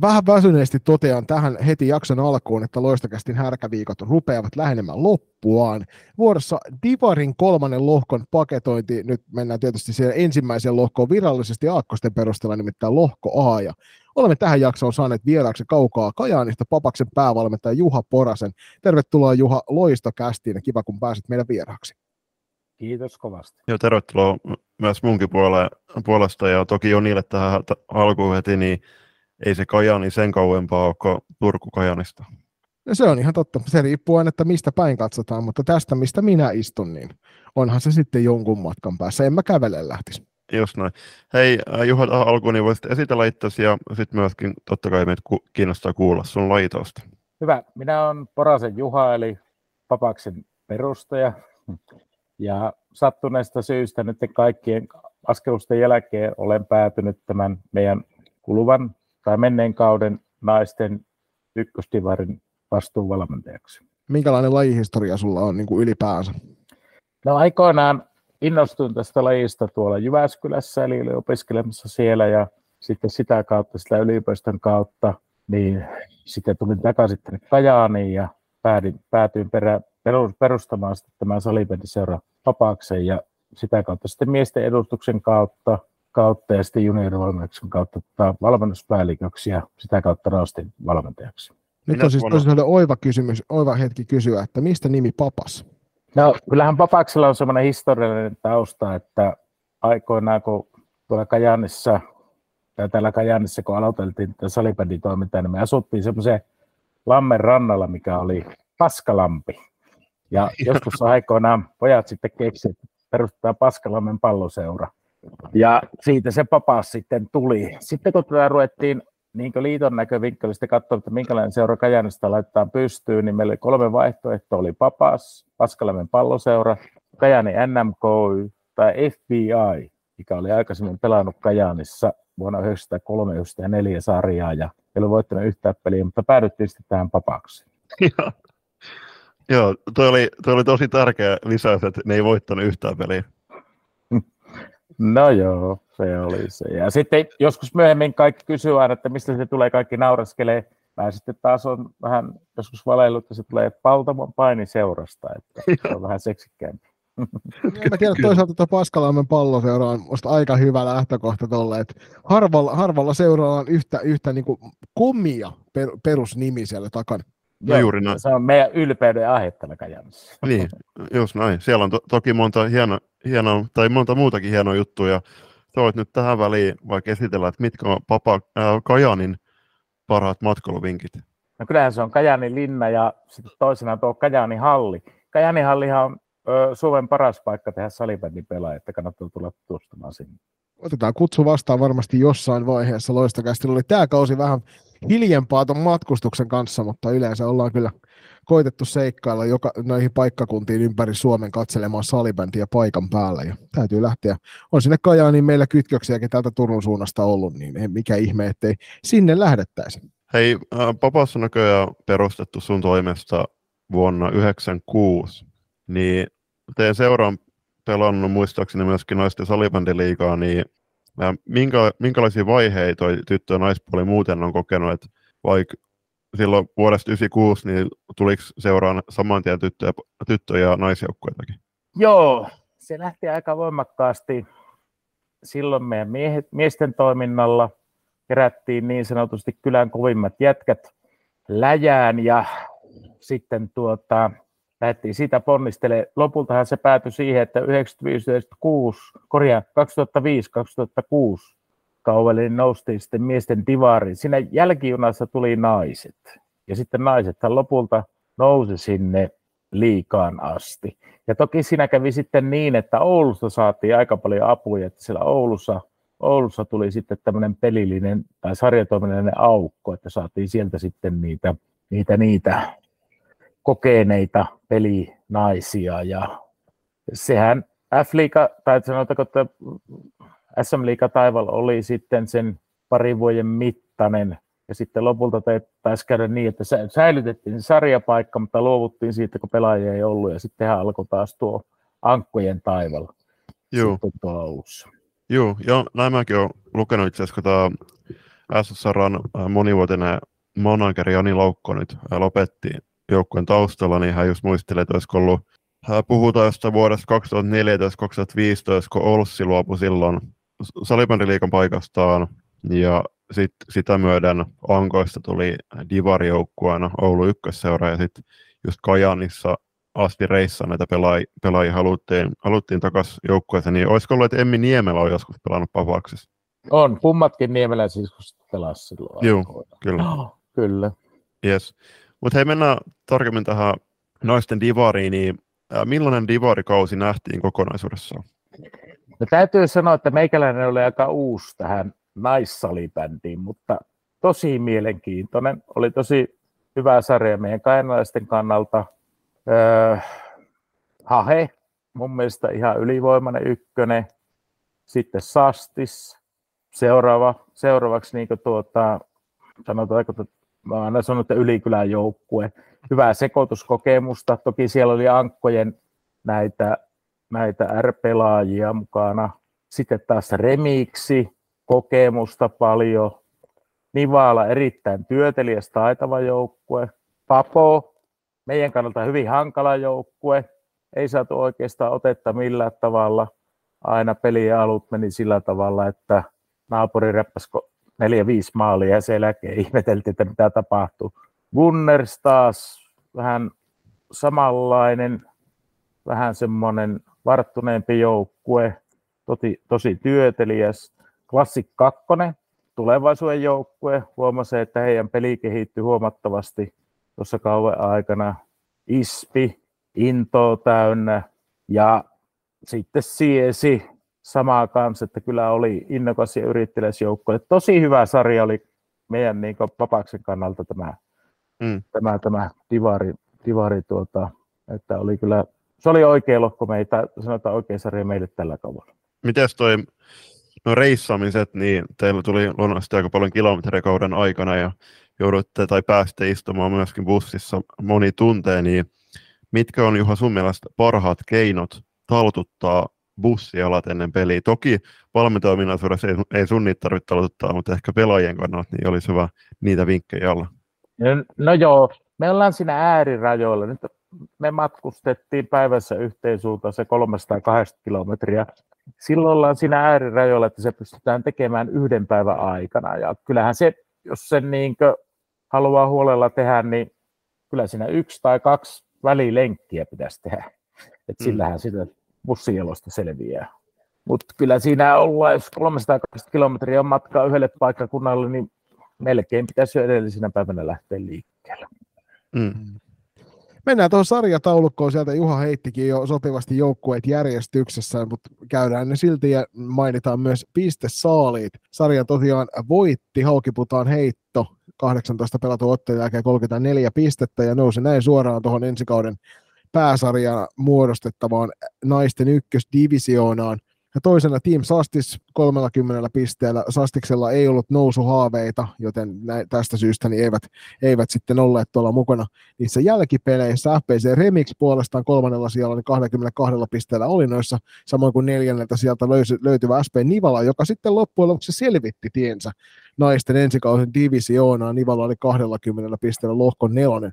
Vähän väsyneesti totean tähän heti jakson alkuun, että loistokästin härkäviikot rupeavat lähenemään loppuaan. Vuorossa Divarin kolmannen lohkon paketointi. Nyt mennään tietysti siihen ensimmäiseen lohkoon virallisesti aakkosten perusteella, nimittäin lohko A. Ja olemme tähän jaksoon saaneet vieraaksi kaukaa Kajaanista Papaksen päävalmentaja Juha Porasen. Tervetuloa Juha loistokästiin ja kiva kun pääsit meidän vieraaksi. Kiitos kovasti. Joo, tervetuloa myös munkin puolesta ja toki Jonille tähän alkuun heti, niin ei se Kajani sen kauempaa ole kuin Turku Kajanista. No se on ihan totta. Se riippuu aina, että mistä päin katsotaan, mutta tästä, mistä minä istun, niin onhan se sitten jonkun matkan päässä. En mä kävele lähtisi. Just näin. Hei äh, Juha, tähän alkuun niin voisit esitellä itsesi ja sitten myöskin totta kai meitä kiinnostaa kuulla sun lajitausta. Hyvä. Minä olen Porasen Juha, eli Papaksen perustaja. Ja sattuneesta syystä nyt kaikkien askelusten jälkeen olen päätynyt tämän meidän kuluvan tai menneen kauden naisten ykköstivarin vastuuvalmentajaksi. Minkälainen lajihistoria sulla on niin kuin ylipäänsä? No aikoinaan innostuin tästä lajista tuolla Jyväskylässä, eli olin opiskelemassa siellä ja sitten sitä kautta, sitä yliopiston kautta, niin sitten tulin takaisin tänne Kajaaniin ja päädyin, päätyin perä, perustamaan sitten tämän salibändiseura vapaakseen ja sitä kautta sitten miesten edustuksen kautta kautta ja sitten juniorivalmennuksen kautta tota valmennuspäälliköksi ja sitä kautta raastin valmentajaksi. Nyt on siis tosiaan oiva kysymys, oiva hetki kysyä, että mistä nimi Papas? No kyllähän Papaksella on semmoinen historiallinen tausta, että aikoinaan kun tuolla Kajanissa, tai täällä Kajanissa kun aloiteltiin tätä salibändin toimintaa, niin me asuttiin semmoisen lammen rannalla, mikä oli Paskalampi. Ja joskus aikoinaan pojat sitten keksivät, että perustetaan Paskalammen palloseura. Ja siitä se papas sitten tuli. Sitten kun tätä ruvettiin niin liiton näkövinkkelistä katsoa, että minkälainen seura Kajanista laitetaan pystyyn, niin meillä oli kolme vaihtoehtoa. Oli Papas, Paskalamen palloseura, Kajani NMK tai FBI, mikä oli aikaisemmin pelannut Kajanissa vuonna 1903-1904 sarjaa ja ei ollut voittanut yhtään peliä, mutta päädyttiin sitten tähän Papaksi. Joo toi, oli, toi oli tosi tärkeä lisäys, että ne ei voittanut yhtään peliä. No joo, se oli se. Ja sitten joskus myöhemmin kaikki kysyy aina, että mistä se tulee, kaikki nauraskelee. Mä sitten taas on vähän joskus valeillut, että se tulee Paltamon painiseurasta, että se on vähän seksikkäämpi. Mä tiedän, toisaalta tuo Paskalaimen palloseura on musta aika hyvä lähtökohta tolle, että harvalla, harvalla seuralla on yhtä, yhtä niin kuin komia per, perusnimi siellä takana. No Joo, juuri näin. Se on meidän ylpeyden aihe täällä Kajanissa. Niin, just näin. Siellä on to- toki monta hienoa, hienoa, tai monta muutakin hienoa juttuja. Sä nyt tähän väliin vaikka esitellä, että mitkä on Papa äh, Kajanin parhaat matkailuvinkit. No kyllähän se on Kajanin linna ja sitten toisena tuo Kajanin halli. Kajanin hallihan on ö, Suomen paras paikka tehdä salibändin pelaaja, että kannattaa tulla tutustumaan sinne. Otetaan kutsu vastaan varmasti jossain vaiheessa loistokästi. Oli tämä kausi vähän hiljempaa tuon matkustuksen kanssa, mutta yleensä ollaan kyllä koitettu seikkailla joka, noihin paikkakuntiin ympäri Suomen katselemaan salibändiä paikan päällä. Ja täytyy lähteä. On sinne Kajaaniin meillä kytköksiäkin täältä Turun suunnasta ollut, niin mikä ihme, ettei sinne lähdettäisi. Hei, äh, Papas on näköjään perustettu sun toimesta vuonna 1996, niin teidän seuraan pelannut muistaakseni myöskin naisten salibändiliigaa, niin minkä, minkälaisia vaiheita toi tyttö- ja naispuoli muuten on kokenut, että vaikka silloin vuodesta 1996, niin tuliko seuraan saman tien tyttö- ja, tyttö- ja naisjoukkueitakin? Joo, se lähti aika voimakkaasti silloin meidän miehet, miesten toiminnalla. Kerättiin niin sanotusti kylän kovimmat jätkät läjään ja sitten tuota, lähdettiin siitä ponnistelemaan. Lopultahan se päätyi siihen, että 95 korjaa 2005-2006 kaudelle niin noustiin sitten miesten divariin. Siinä jälkijunassa tuli naiset. Ja sitten naisethan lopulta nousi sinne liikaan asti. Ja toki siinä kävi sitten niin, että Oulusta saatiin aika paljon apuja, että siellä Oulussa, Oulussa tuli sitten tämmöinen pelillinen tai sarjatoiminnallinen aukko, että saatiin sieltä sitten niitä, niitä, niitä kokeneita pelinaisia ja sehän F-liiga, tai sanotaanko, että SM Liiga taival oli sitten sen parin vuoden mittainen Ja sitten lopulta taisi käydä niin, että säilytettiin sarjapaikka, mutta luovuttiin siitä, kun pelaajia ei ollut. Ja sitten alkoi taas tuo ankkojen taival. Joo. Joo, joo, näin mäkin olen lukenut itse asiassa, kun tämä SSRn monivuotinen manageri Jani Laukko nyt lopetti joukkueen taustalla, niin hän just muistelee, että olisiko ollut puhutaan jostain vuodesta 2014-2015, kun Olssi luopui silloin salibändiliikan paikastaan, ja sit, sitä myöden Ankoista tuli Divari-joukkueena Oulu ykkösseura, ja sitten just Kajanissa asti reissa näitä pelaajia, pelaajia haluttiin, haluttiin takaisin joukkueeseen, niin olisiko ollut, että Emmi Niemelä on joskus pelannut Papaksissa? On, kummatkin Niemelä siis pelasi silloin. Joo, kyllä. Oh, kyllä. Yes. Mutta hei, mennään tarkemmin tähän naisten divariin, niin millainen divarikausi nähtiin kokonaisuudessaan? No, täytyy sanoa, että meikäläinen oli aika uusi tähän naissalibändiin, mutta tosi mielenkiintoinen. Oli tosi hyvä sarja meidän kainalaisten kannalta. Öö, Hahe, mun mielestä ihan ylivoimainen ykkönen. Sitten Sastis, seuraava, seuraavaksi niin tuota, sanotaanko, mä aina sanon, että ylikylän joukkue. Hyvää sekoituskokemusta. Toki siellä oli ankkojen näitä, näitä R-pelaajia mukana. Sitten taas remiksi, kokemusta paljon. Nivaala erittäin työtelijäs taitava joukkue. Papo, meidän kannalta hyvin hankala joukkue. Ei saatu oikeastaan otetta millään tavalla. Aina pelien alut meni sillä tavalla, että naapuri reppasko neljä, viisi maalia ja sen jälkeen ihmeteltiin, että mitä tapahtuu. Gunners taas vähän samanlainen, vähän semmoinen varttuneempi joukkue, tosi, tosi työteliäs. Klassik 2, tulevaisuuden joukkue, huomasi, että heidän peli kehittyi huomattavasti tuossa kauan aikana. Ispi, into täynnä ja sitten Siesi, samaa kanssa, että kyllä oli innokas ja yrittelijäsjoukko. Tosi hyvä sarja oli meidän niin Vapaksen kannalta tämä, mm. tämä, tämä divari, divari tuota, että oli kyllä, se oli oikea lohko meitä, sanotaan oikea sarja meille tällä kaudella. Miten toi no reissaamiset, niin teillä tuli luonnollisesti aika paljon kilometriä kauden aikana ja joudutte tai pääsitte istumaan myöskin bussissa moni tuntee, niin mitkä on Juha sun mielestä parhaat keinot taltuttaa bussialat ennen peliä. Toki valmentoiminnaisuudessa ei, ei sun niitä tarvitse aloittaa, mutta ehkä pelaajien kannalta niin olisi hyvä niitä vinkkejä olla. No, no joo, me ollaan siinä äärirajoilla. Nyt me matkustettiin päivässä yhteen suuntaan se 380 kilometriä. Silloin ollaan siinä äärirajoilla, että se pystytään tekemään yhden päivän aikana. Ja kyllähän se, jos sen niin haluaa huolella tehdä, niin kyllä siinä yksi tai kaksi välilenkkiä pitäisi tehdä. Et mm. sillähän sitä bussielosta selviää. Mutta kyllä siinä ollaan, jos 320 kilometriä on matkaa yhdelle paikkakunnalle, niin melkein pitäisi jo edellisenä päivänä lähteä liikkeelle. Mm. Mennään tuohon sarjataulukkoon, sieltä Juha heittikin jo sopivasti joukkueet järjestyksessä, mutta käydään ne silti ja mainitaan myös pistesaaliit. Sarja tosiaan voitti Haukiputaan heitto 18 pelatun ottelun jälkeen 34 pistettä ja nousi näin suoraan tuohon ensi kauden pääsarjana muodostettavaan naisten ykkösdivisioonaan. Ja toisena Team Sastis 30 pisteellä. Sastiksella ei ollut nousuhaaveita, joten tästä syystä niin eivät, eivät sitten olleet tuolla mukana niissä jälkipeleissä. FPC Remix puolestaan kolmannella sijalla niin 22 pisteellä oli noissa, samoin kuin neljänneltä sieltä löysi, löytyvä SP Nivala, joka sitten loppujen lopuksi selvitti tiensä naisten ensikauden divisioonaan. Nivala oli 20 pisteellä lohkon nelonen.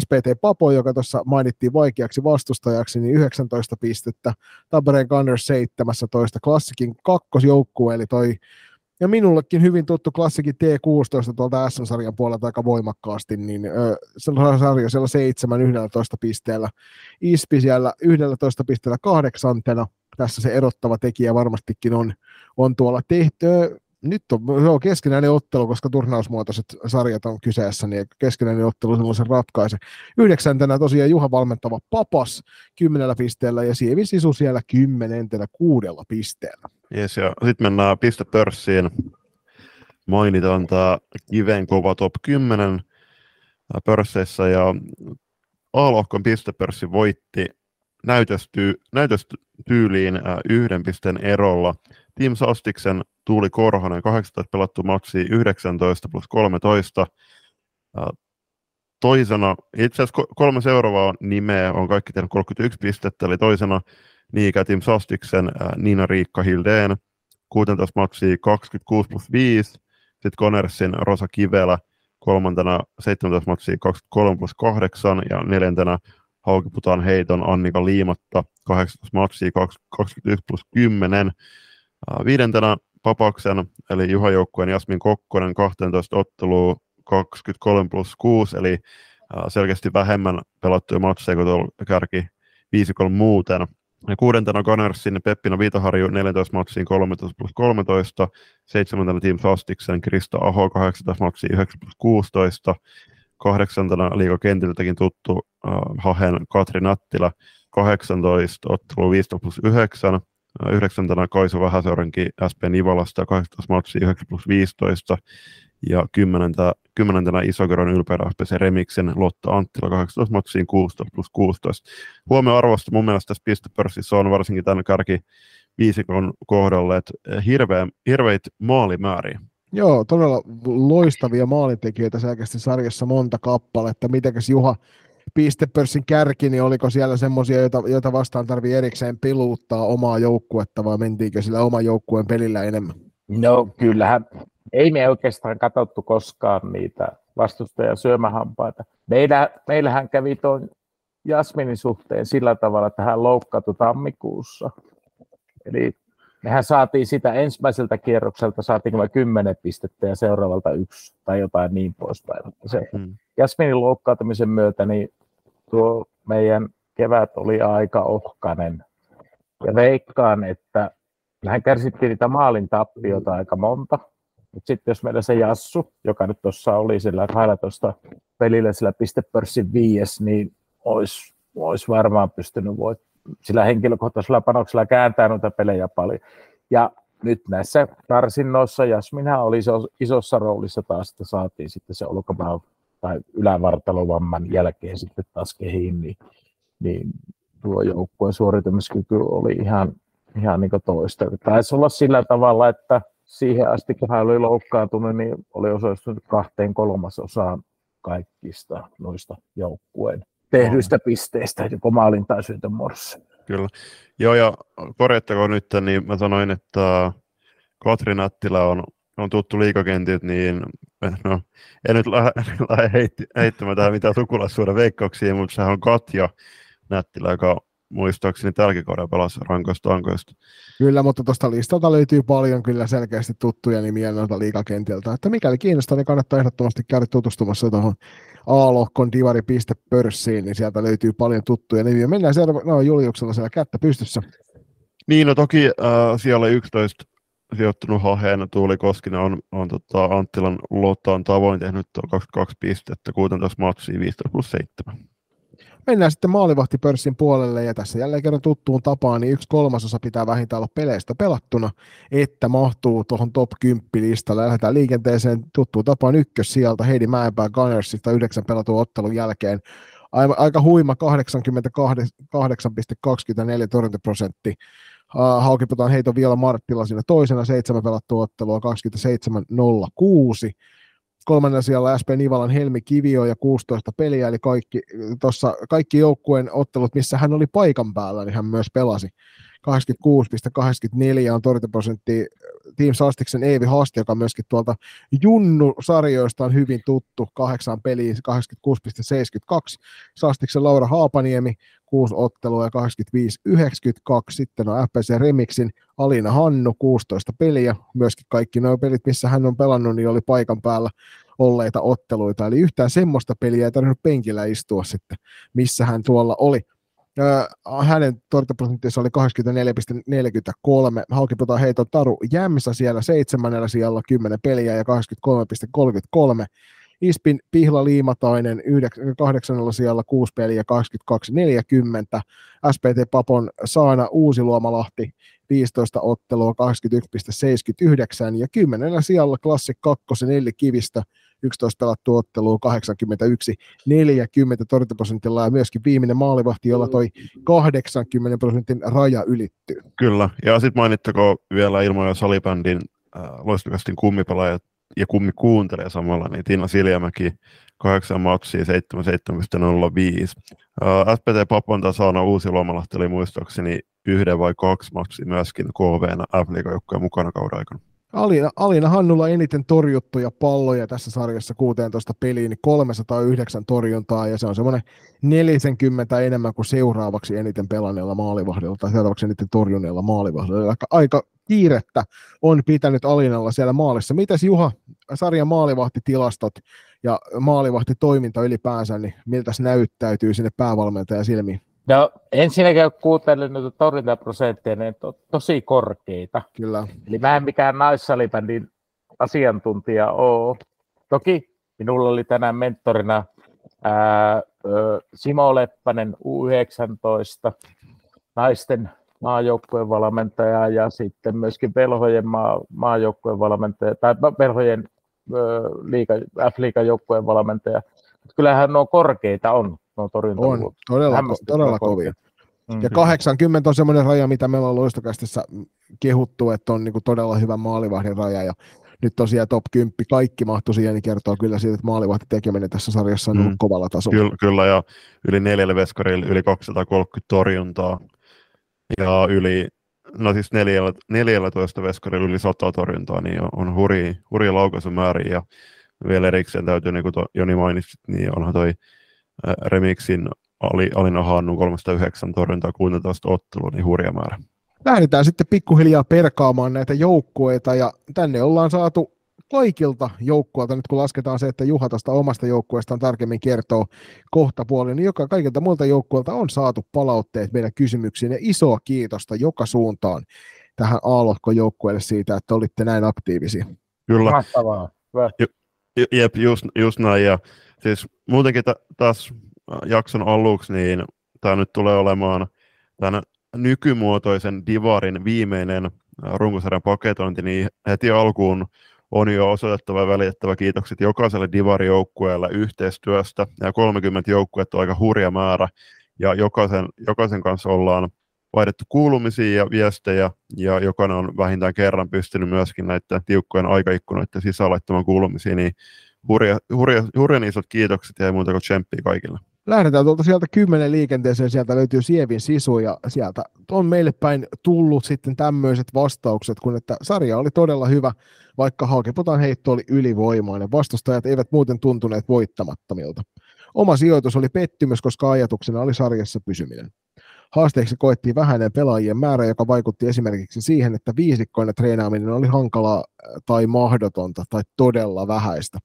SPT Papo, joka tuossa mainittiin vaikeaksi vastustajaksi, niin 19 pistettä, Tampereen Gunners 17, klassikin kakkosjoukkue, eli toi ja minullekin hyvin tuttu klassikin T16 tuolta S-sarjan puolelta aika voimakkaasti, niin ö, sarja siellä 7 11 pisteellä. Ispi siellä 11 pisteellä kahdeksantena. Tässä se erottava tekijä varmastikin on, on tuolla tehty nyt on joo, keskinäinen ottelu, koska turnausmuotoiset sarjat on kyseessä, niin keskinäinen ottelu sellaisen ratkaise. Yhdeksäntenä tosiaan Juha valmentava Papas kymmenellä pisteellä ja Sievi Sisu siellä kymmenentenä kuudella pisteellä. Yes, ja sitten mennään pistepörssiin. Mainitaan tämä Kiven kova top 10 pörsseissä ja A-lohkon pistepörssi voitti näytösty, näytöstyyliin yhden pisteen erolla Team Sastiksen Tuuli Korhonen, 18 pelattu matsi 19 plus 13. Toisena, itse asiassa kolme seuraavaa nimeä on kaikki tehnyt 31 pistettä, eli toisena Niikä Team Sastiksen Niina-Riikka Hildeen, 16 matsia 26 plus 5, sitten Konersin Rosa Kivelä, kolmantena 17 matsia 23 plus 8 ja neljäntenä Haukiputaan heiton Annika Liimatta 18 matsia 21 plus 10. Viidentenä Papaksen eli Juha Joukkueen Jasmin Kokkonen 12 ottelua 23 plus 6 eli selkeästi vähemmän pelattuja matseja kuin tuolla kärki viisikolla muuten. Ja kuudentena Gunnersin Peppina Viitaharju 14 matsiin 13 plus 13, seitsemäntänä Team Fastiksen Krista Aho 18 matsiin 9 plus 16, kahdeksantena liigakentiltäkin tuttu uh, Hahen Katri Nattila 18 ottelu 15 plus 9, yhdeksäntänä Kaisu Vähäseurankin SP Nivalasta 18 matsia 9 plus 15 ja kymmenentä, kymmenentenä Isokeron ylpeänä FPC Remixin Lotta Anttila 18 matsiin 16 plus 16. Huomio arvosta mun mielestä tässä pistepörssissä on varsinkin tämän kärki viisikon kohdalle, että hirveä, hirveitä maalimääriä. Joo, todella loistavia maalintekijöitä selkeästi sarjassa monta kappaletta. Mitenkäs Juha, pistepörssin kärki, niin oliko siellä semmoisia, joita, joita vastaan tarvii erikseen piluuttaa omaa joukkuetta vai mentiinkö sillä oman joukkueen pelillä enemmän? No kyllähän ei me oikeastaan katsottu koskaan niitä vastustajan syömähampaita. Meillä, meillähän kävi tuon Jasminin suhteen sillä tavalla, että hän loukkautui tammikuussa. Eli mehän saatiin sitä ensimmäiseltä kierrokselta saatiin vain kymmenen pistettä ja seuraavalta yksi tai jotain niin poispäin. Se hmm. Jasminin loukkaantumisen myötä niin tuo meidän kevät oli aika ohkanen. Ja veikkaan, että mehän kärsittiin niitä maalin tappioita aika monta. Mutta sitten jos meillä se Jassu, joka nyt tuossa oli sillä 12 pelillä sillä pistepörssin viies, niin olisi, olisi varmaan pystynyt voit, sillä henkilökohtaisella panoksella kääntää noita pelejä paljon. Ja nyt näissä karsinnoissa Jasminhan oli isossa roolissa taas, että saatiin sitten se olkapää tai ylävartalovamman jälkeen sitten taas kehiin, niin, niin tuo joukkueen suoriutumiskyky oli ihan, ihan niin toista. Taisi olla sillä tavalla, että siihen asti, kun hän oli loukkaantunut, niin oli osoittanut kahteen kolmasosaan kaikista noista joukkueen tehdyistä pisteistä, joko maalin tai syötön muodossa. Kyllä. Joo, ja korjattako nyt, niin mä sanoin, että Katri Nattila on, on tuttu liikakentit, niin no, en nyt lähde, lähde heittämään tähän mitään sukulaisuuden veikkauksia, mutta sehän on Katja Nättilä, joka muistaakseni tälläkin kaudella pelasi rankoista ankoista. Kyllä, mutta tuosta listalta löytyy paljon kyllä selkeästi tuttuja nimiä noilta liikakentiltä. Että mikäli kiinnostaa, niin kannattaa ehdottomasti käydä tutustumassa tuohon A-lohkon divari.pörssiin, niin sieltä löytyy paljon tuttuja nimiä. Mennään seuraava, no Juliuksella siellä kättä pystyssä. Niin, no toki äh, siellä 11 sijoittunut Haheen Tuuli Koskinen on, on tota, Anttilan Lottaan tavoin tehnyt 22 pistettä, 16 matsia, 15 plus 7 mennään sitten maalivahtipörssin puolelle ja tässä jälleen kerran tuttuun tapaan, niin yksi kolmasosa pitää vähintään olla peleistä pelattuna, että mahtuu tuohon top 10 listalle. Lähdetään liikenteeseen tuttuun tapaan ykkös sieltä Heidi Mäenpää Gunnersista yhdeksän pelatun ottelun jälkeen. Aika huima 88,24 torjuntaprosentti. Haukiputaan heiton vielä Marttila siinä toisena, seitsemän pelattua ottelua 27.06 kolmannella siellä SP Nivalan Helmi Kivio ja 16 peliä, eli kaikki, tossa, kaikki joukkueen ottelut, missä hän oli paikan päällä, niin hän myös pelasi. 86,84 on torjuntaprosentti Team Sastiksen Eevi Hasti, joka myöskin tuolta Junnu-sarjoista on hyvin tuttu, kahdeksan peliä 86,72. Sastiksen Laura Haapaniemi, kuusi ottelua ja 85-92. Sitten on FPC Remixin Alina Hannu, 16 peliä. Myöskin kaikki nuo pelit, missä hän on pelannut, niin oli paikan päällä olleita otteluita. Eli yhtään semmoista peliä ei tarvinnut penkillä istua sitten, missä hän tuolla oli. Hänen torjuntaprosenttinsa oli 84,43. Haukiputaan heiton Taru Jämsä siellä seitsemännellä sijalla 10 peliä ja 83,33. Ispin Pihla Liimatainen 8. sijalla 6 peliä 22-40. SPT Papon Saana Uusi Luomalahti 15 ottelua 21,79 ja 10. sijalla Klassik 2 Nelli Kivistä 11 pelattu ottelua, 81, 40 torjuntaprosentilla ja myöskin viimeinen maalivahti, jolla toi 80 prosentin raja ylittyy. Kyllä, ja sitten mainittako vielä ilman ja salibändin äh, loistokastin kummipelaajat ja kummi kuuntelee samalla, niin Tiina Siljamäki 8 matsia 77,05. Uh, SPT Papon tasana Uusi Lomalahti oli muistaakseni yhden vai kaksi matsia myöskin KVn f mukana kauden aikana. Alina, Alina Hannulla eniten torjuttuja palloja tässä sarjassa 16 peliin, niin 309 torjuntaa, ja se on semmoinen 40 enemmän kuin seuraavaksi eniten pelanneella maalivahdilla, tai seuraavaksi eniten torjuneella maalivahdilla. Aika, aika kiirettä on pitänyt Alinalla siellä maalissa. Mitäs Juha, sarjan maalivahtitilastot ja maalivahtitoiminta ylipäänsä, niin miltä se näyttäytyy sinne päävalmentajan silmiin? No ensinnäkin kun kuuntelin noita torjuntaprosentteja, ne on tosi korkeita. Kyllä. Eli mä en mikään naissalibändin asiantuntija ole. Toki minulla oli tänään mentorina ää, Simo Leppänen U19, naisten maajoukkueen valmentaja ja sitten myöskin velhojen maa, maajoukkueen valmentaja, tai velhojen liiga, F-liigan joukkueen valmentaja. Kyllähän nuo korkeita on, nuo torjunta On, todella, todella kovia. Mm-hmm. Ja 80 on semmoinen raja, mitä meillä on loistokästissä kehuttu, että on niin kuin todella hyvä maalivahdin raja. Ja nyt tosiaan top 10 kaikki mahtui siihen, niin kertoo kyllä siitä, että maalivahti tekeminen tässä sarjassa on ollut mm. kovalla tasolla. Kyllä, kyllä, ja yli neljälle veskarille yli 230 torjuntaa ja yli, no siis 14 veskarilla yli 100 torjuntaa, niin on hurja, hurja laukaisumäärä ja vielä erikseen täytyy, niin kuin to, Joni mainitsit, niin onhan toi Remixin Ali, Alina Hannu 309 torjuntaa 16 ottelua, niin hurja määrä. Lähdetään sitten pikkuhiljaa perkaamaan näitä joukkueita ja tänne ollaan saatu kaikilta joukkueilta, nyt kun lasketaan se, että Juha tästä omasta joukkueestaan tarkemmin kertoo kohta puoli, niin joka kaikilta muilta joukkueilta on saatu palautteet meidän kysymyksiin ja isoa kiitosta joka suuntaan tähän A-lohkojoukkueelle siitä, että olitte näin aktiivisia. Kyllä. Mahtavaa. Jep, just, just näin. Ja siis muutenkin t- taas jakson aluksi, niin tämä nyt tulee olemaan tämän nykymuotoisen Divarin viimeinen runkosarjan paketointi, niin heti alkuun on jo osoitettava ja välitettävä kiitokset jokaiselle Divari-joukkueelle yhteistyöstä, ja 30 joukkuetta on aika hurja määrä, ja jokaisen, jokaisen kanssa ollaan vaihdettu kuulumisia ja viestejä, ja jokainen on vähintään kerran pystynyt myöskin näiden tiukkojen aikaikkunoiden sisään laittamaan kuulumisia, niin hurja, hurja, hurjan isot kiitokset ja muuta kuin tsemppiä kaikille. Lähdetään tuolta sieltä kymmenen liikenteeseen, sieltä löytyy Sievin sisu ja sieltä on meille päin tullut sitten tämmöiset vastaukset, kun että sarja oli todella hyvä, vaikka Haakepotan heitto oli ylivoimainen. Vastustajat eivät muuten tuntuneet voittamattomilta. Oma sijoitus oli pettymys, koska ajatuksena oli sarjassa pysyminen. Haasteeksi koettiin vähäinen pelaajien määrä, joka vaikutti esimerkiksi siihen, että viisikkoina treenaaminen oli hankalaa tai mahdotonta tai todella vähäistä.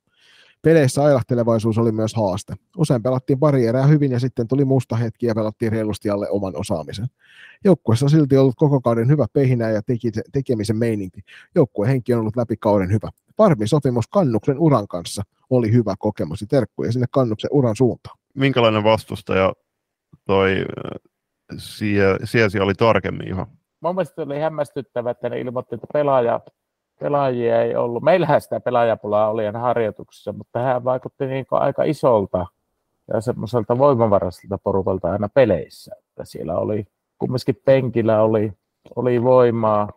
Peleissä ailahtelevaisuus oli myös haaste. Usein pelattiin pari erää hyvin ja sitten tuli musta hetki ja pelattiin reilusti alle oman osaamisen. Joukkueessa on silti ollut koko kauden hyvä pehinä ja teki, tekemisen meininki. Joukkueen henki on ollut läpi kauden hyvä. Varmin sopimus Kannuksen uran kanssa oli hyvä kokemus ja terkkuja sinne Kannuksen uran suuntaan. Minkälainen vastustaja toi äh, siesi oli tarkemmin ihan? Mun mielestä oli hämmästyttävä, että ne ilmoitti, että pelaaja pelaajia ei ollut. Meillähän sitä pelaajapulaa oli aina harjoituksessa, mutta hän vaikutti niin aika isolta ja semmoiselta voimavaraiselta porukalta aina peleissä. Että siellä oli, kumminkin penkillä oli, oli voimaa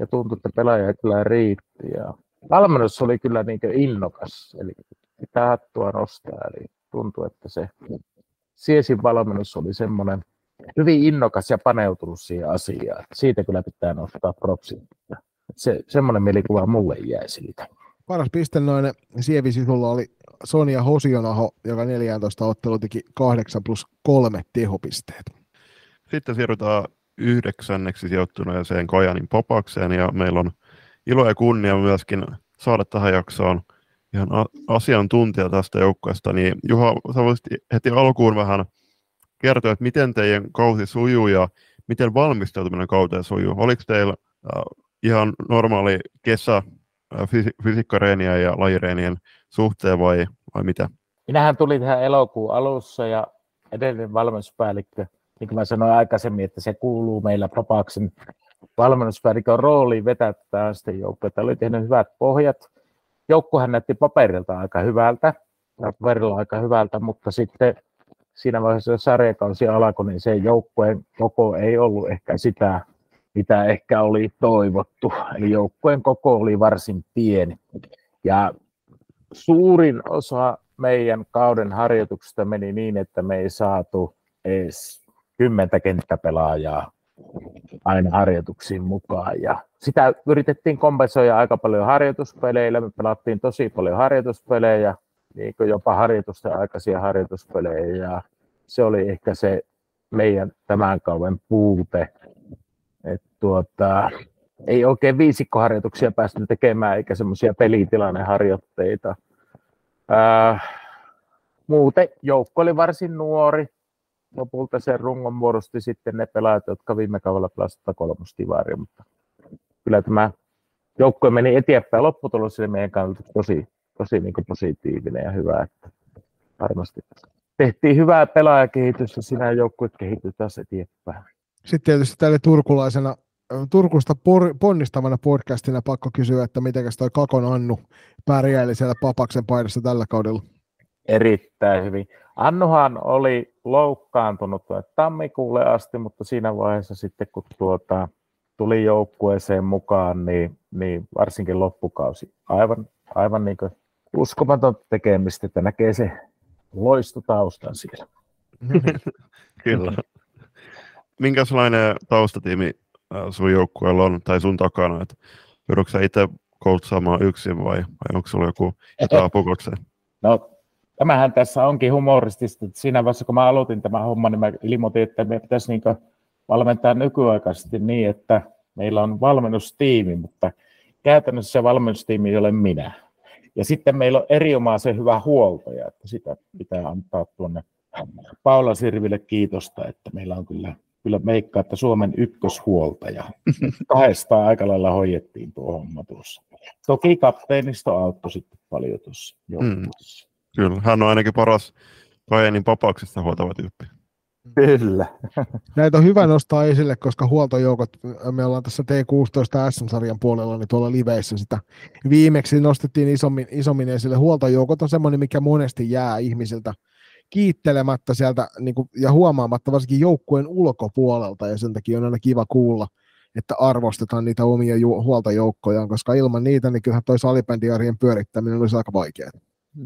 ja tuntui, että pelaaja kyllä riitti. Ja valmennus oli kyllä niin innokas, eli pitää hattua nostaa. Eli tuntui, että se Siesin valmennus oli semmoinen hyvin innokas ja paneutunut siihen asiaan. Siitä kyllä pitää nostaa propsia se, semmoinen mielikuva mulle jäi siitä. Paras pistennoinen Sievisisulla oli Sonia Hosionaho, joka 14 ottelu teki 8 plus 3 tehopisteet. Sitten siirrytään yhdeksänneksi sijoittuneeseen Kojanin popakseen ja meillä on ilo ja kunnia myöskin saada tähän jaksoon ihan asiantuntija tästä joukkueesta, niin Juha, sä voisit heti alkuun vähän kertoa, että miten teidän kausi sujuu ja miten valmistautuminen kauteen sujuu. Oliko teillä ihan normaali kesä fysiikkareenien ja lajireenien suhteen vai, vai mitä? Minähän tulin tähän elokuun alussa ja edellinen valmennuspäällikkö, niin kuin mä sanoin aikaisemmin, että se kuuluu meillä Papaksen valmennuspäällikön rooliin vetää tätä sitten joukkoa. Oli tehnyt hyvät pohjat joukkuehan näytti paperilta aika hyvältä, paperilla aika hyvältä, mutta sitten siinä vaiheessa, jos sarjakausi alkoi, niin se joukkueen koko ei ollut ehkä sitä, mitä ehkä oli toivottu. Eli joukkueen koko oli varsin pieni. Ja suurin osa meidän kauden harjoituksista meni niin, että me ei saatu edes kymmentä kenttäpelaajaa aina harjoituksiin mukaan. Ja sitä yritettiin kompensoida aika paljon harjoituspeleillä. Me pelattiin tosi paljon harjoituspelejä, niin jopa harjoitusten aikaisia harjoituspelejä. Ja se oli ehkä se meidän tämän kauden puute. Et tuota, ei oikein viisikkoharjoituksia päästy tekemään, eikä semmoisia pelitilanneharjoitteita. Ää, muuten joukko oli varsin nuori. Lopulta sen rungon muodosti sitten ne pelaajat, jotka viime kaudella pelasivat kolmostivaria, mutta kyllä tämä joukkue meni eteenpäin. Lopputulos oli meidän kannalta tosi, tosi niin positiivinen ja hyvä, että varmasti tehtiin hyvää pelaajakehitystä, sinä joukkue kehittyi taas eteenpäin. Sitten tietysti tälle turkulaisena Turkusta por, ponnistavana podcastina pakko kysyä, että miten toi Kakon Annu pärjäili siellä Papaksen paidassa tällä kaudella? Erittäin hyvin. Annuhan oli loukkaantunut tammikuulle asti, mutta siinä vaiheessa sitten kun tuota, tuli joukkueeseen mukaan, niin, niin varsinkin loppukausi aivan, aivan niin uskomaton tekemistä, että näkee se loistotaustan siellä. Kyllä. Minkälainen taustatiimi sun joukkueella on tai sun takana? Että joudutko sä itse koulutsaamaan yksin vai, vai onko sulla joku apukokseen? No tämähän tässä onkin humoristista. Että siinä vaiheessa, kun mä aloitin tämän homman, niin mä ilmoitin, että me pitäisi niin valmentaa nykyaikaisesti niin, että meillä on valmennustiimi, mutta käytännössä se valmennustiimi ei ole minä. Ja sitten meillä on erinomaisen hyvä huoltaja, että sitä pitää antaa tuonne Paula Sirville kiitosta, että meillä on kyllä, kyllä meikka, että Suomen ykköshuoltaja. Kahdestaan aika lailla hoidettiin tuo homma tuossa. Toki kapteenisto auttoi sitten paljon tuossa mm. Kyllä, hän on ainakin paras Kajenin papauksesta huoltava tyyppi. Kyllä. Näitä on hyvä nostaa esille, koska huoltojoukot, me ollaan tässä T16 SM-sarjan puolella, niin tuolla liveissä sitä viimeksi nostettiin isommin, isommin esille. Huoltojoukot on semmoinen, mikä monesti jää ihmisiltä kiittelemättä sieltä niin kuin, ja huomaamatta varsinkin joukkueen ulkopuolelta, ja sen takia on aina kiva kuulla, että arvostetaan niitä omia ju- huoltojoukkojaan, koska ilman niitä, niin kyllähän toi salibändiarjen pyörittäminen olisi aika vaikeaa.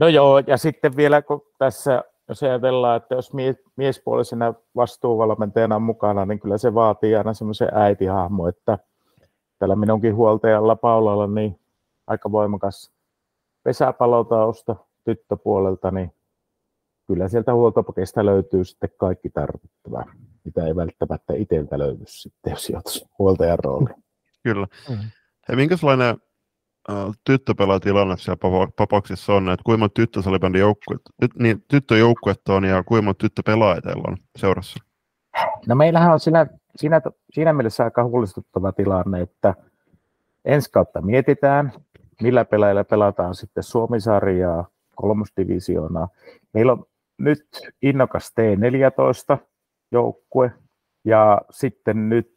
No joo, ja sitten vielä kun tässä jos ajatellaan, että jos miespuolisena vastuuvalmentajana on mukana, niin kyllä se vaatii aina semmoisen äitihahmo, että tällä minunkin huoltajalla Paulalla niin aika voimakas pesäpalotausta tyttöpuolelta, niin kyllä sieltä huoltopakesta löytyy sitten kaikki tarvittava, mitä ei välttämättä itseltä löydy sitten, jos joutuisi huoltajan rooliin. Kyllä. Mm. Hei, minkälainen tyttöpelaatilanne siellä Papaksissa on, että kuinka monta tyttösalibändin joukkuet, niin tyttöjoukkuetta on ja kuinka tyttöpelaajia on seurassa? No meillähän on siinä, siinä, siinä mielessä aika huolestuttava tilanne, että ensi kautta mietitään, millä pelaajilla pelataan sitten Suomisarjaa, kolmosdivisioonaa. Meillä on nyt innokas T14 joukkue ja sitten nyt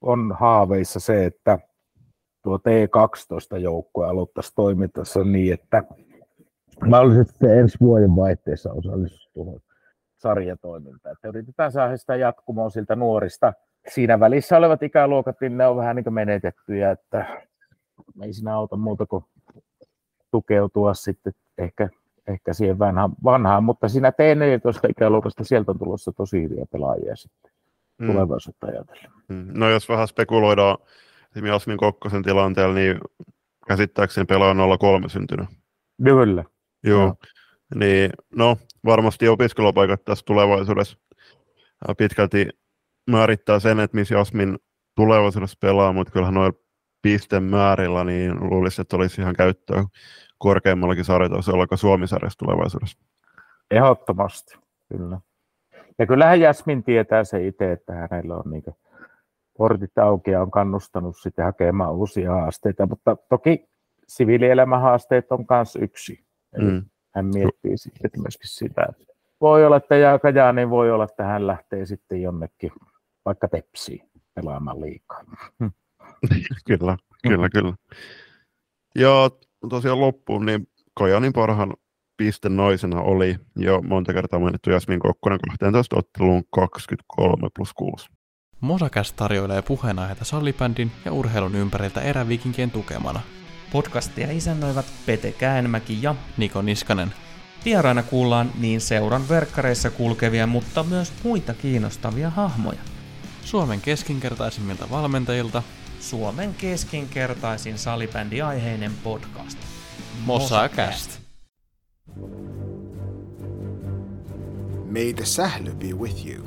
on haaveissa se, että tuo T12-joukkue aloittaisi toimintassa niin, että mahdollisesti ensi vuoden vaihteessa osallistuisi tuohon sarjatoimintaan. Että yritetään saada sitä jatkumoa siltä nuorista. Siinä välissä olevat ikäluokat, niin ne on vähän niin menetettyjä, että ei siinä auta muuta kuin tukeutua sitten ehkä, ehkä siihen vanhaan, vanhaan, mutta siinä T14-ikäluokasta sieltä on tulossa tosi hyviä pelaajia sitten mm. tulevaisuutta ajatellen. Mm. No jos vähän spekuloidaan Jasmin Kokkosen tilanteella, niin käsittääkseni pelaa 03 syntynyt. Kyllä. Joo. No. Niin, no, varmasti opiskelupaikat tässä tulevaisuudessa pitkälti määrittää sen, että missä Jasmin tulevaisuudessa pelaa, mutta kyllähän noilla pistemäärillä niin luulisin, että olisi ihan käyttöä korkeammallakin sarjatasolla kuin Suomi-sarjassa tulevaisuudessa. Ehdottomasti, kyllä. Ja kyllähän Jasmin tietää se itse, että hänellä on niin portit auki ja on kannustanut sitten hakemaan uusia haasteita, mutta toki siviilielämän haasteet on myös yksi. Eli mm. hän miettii sitten myöskin sitä, että voi olla, että kajaa, niin voi olla, että hän lähtee sitten jonnekin vaikka tepsiin pelaamaan liikaa. kyllä, kyllä, kyllä. Ja tosiaan loppuun, niin Kajanin parhaan piste naisena oli jo monta kertaa mainittu Jasmin Kokkonen 12 otteluun 23 plus 6. Mosakäs tarjoilee puheenaiheita sallibändin ja urheilun ympäriltä erävikinkien tukemana. Podcastia isännöivät Pete Käänmäki ja Niko Niskanen. Vieraina kuullaan niin seuran verkkareissa kulkevia, mutta myös muita kiinnostavia hahmoja. Suomen keskinkertaisimmilta valmentajilta Suomen keskinkertaisin salibändiaiheinen podcast. Mosakäst. May the sähly be with you.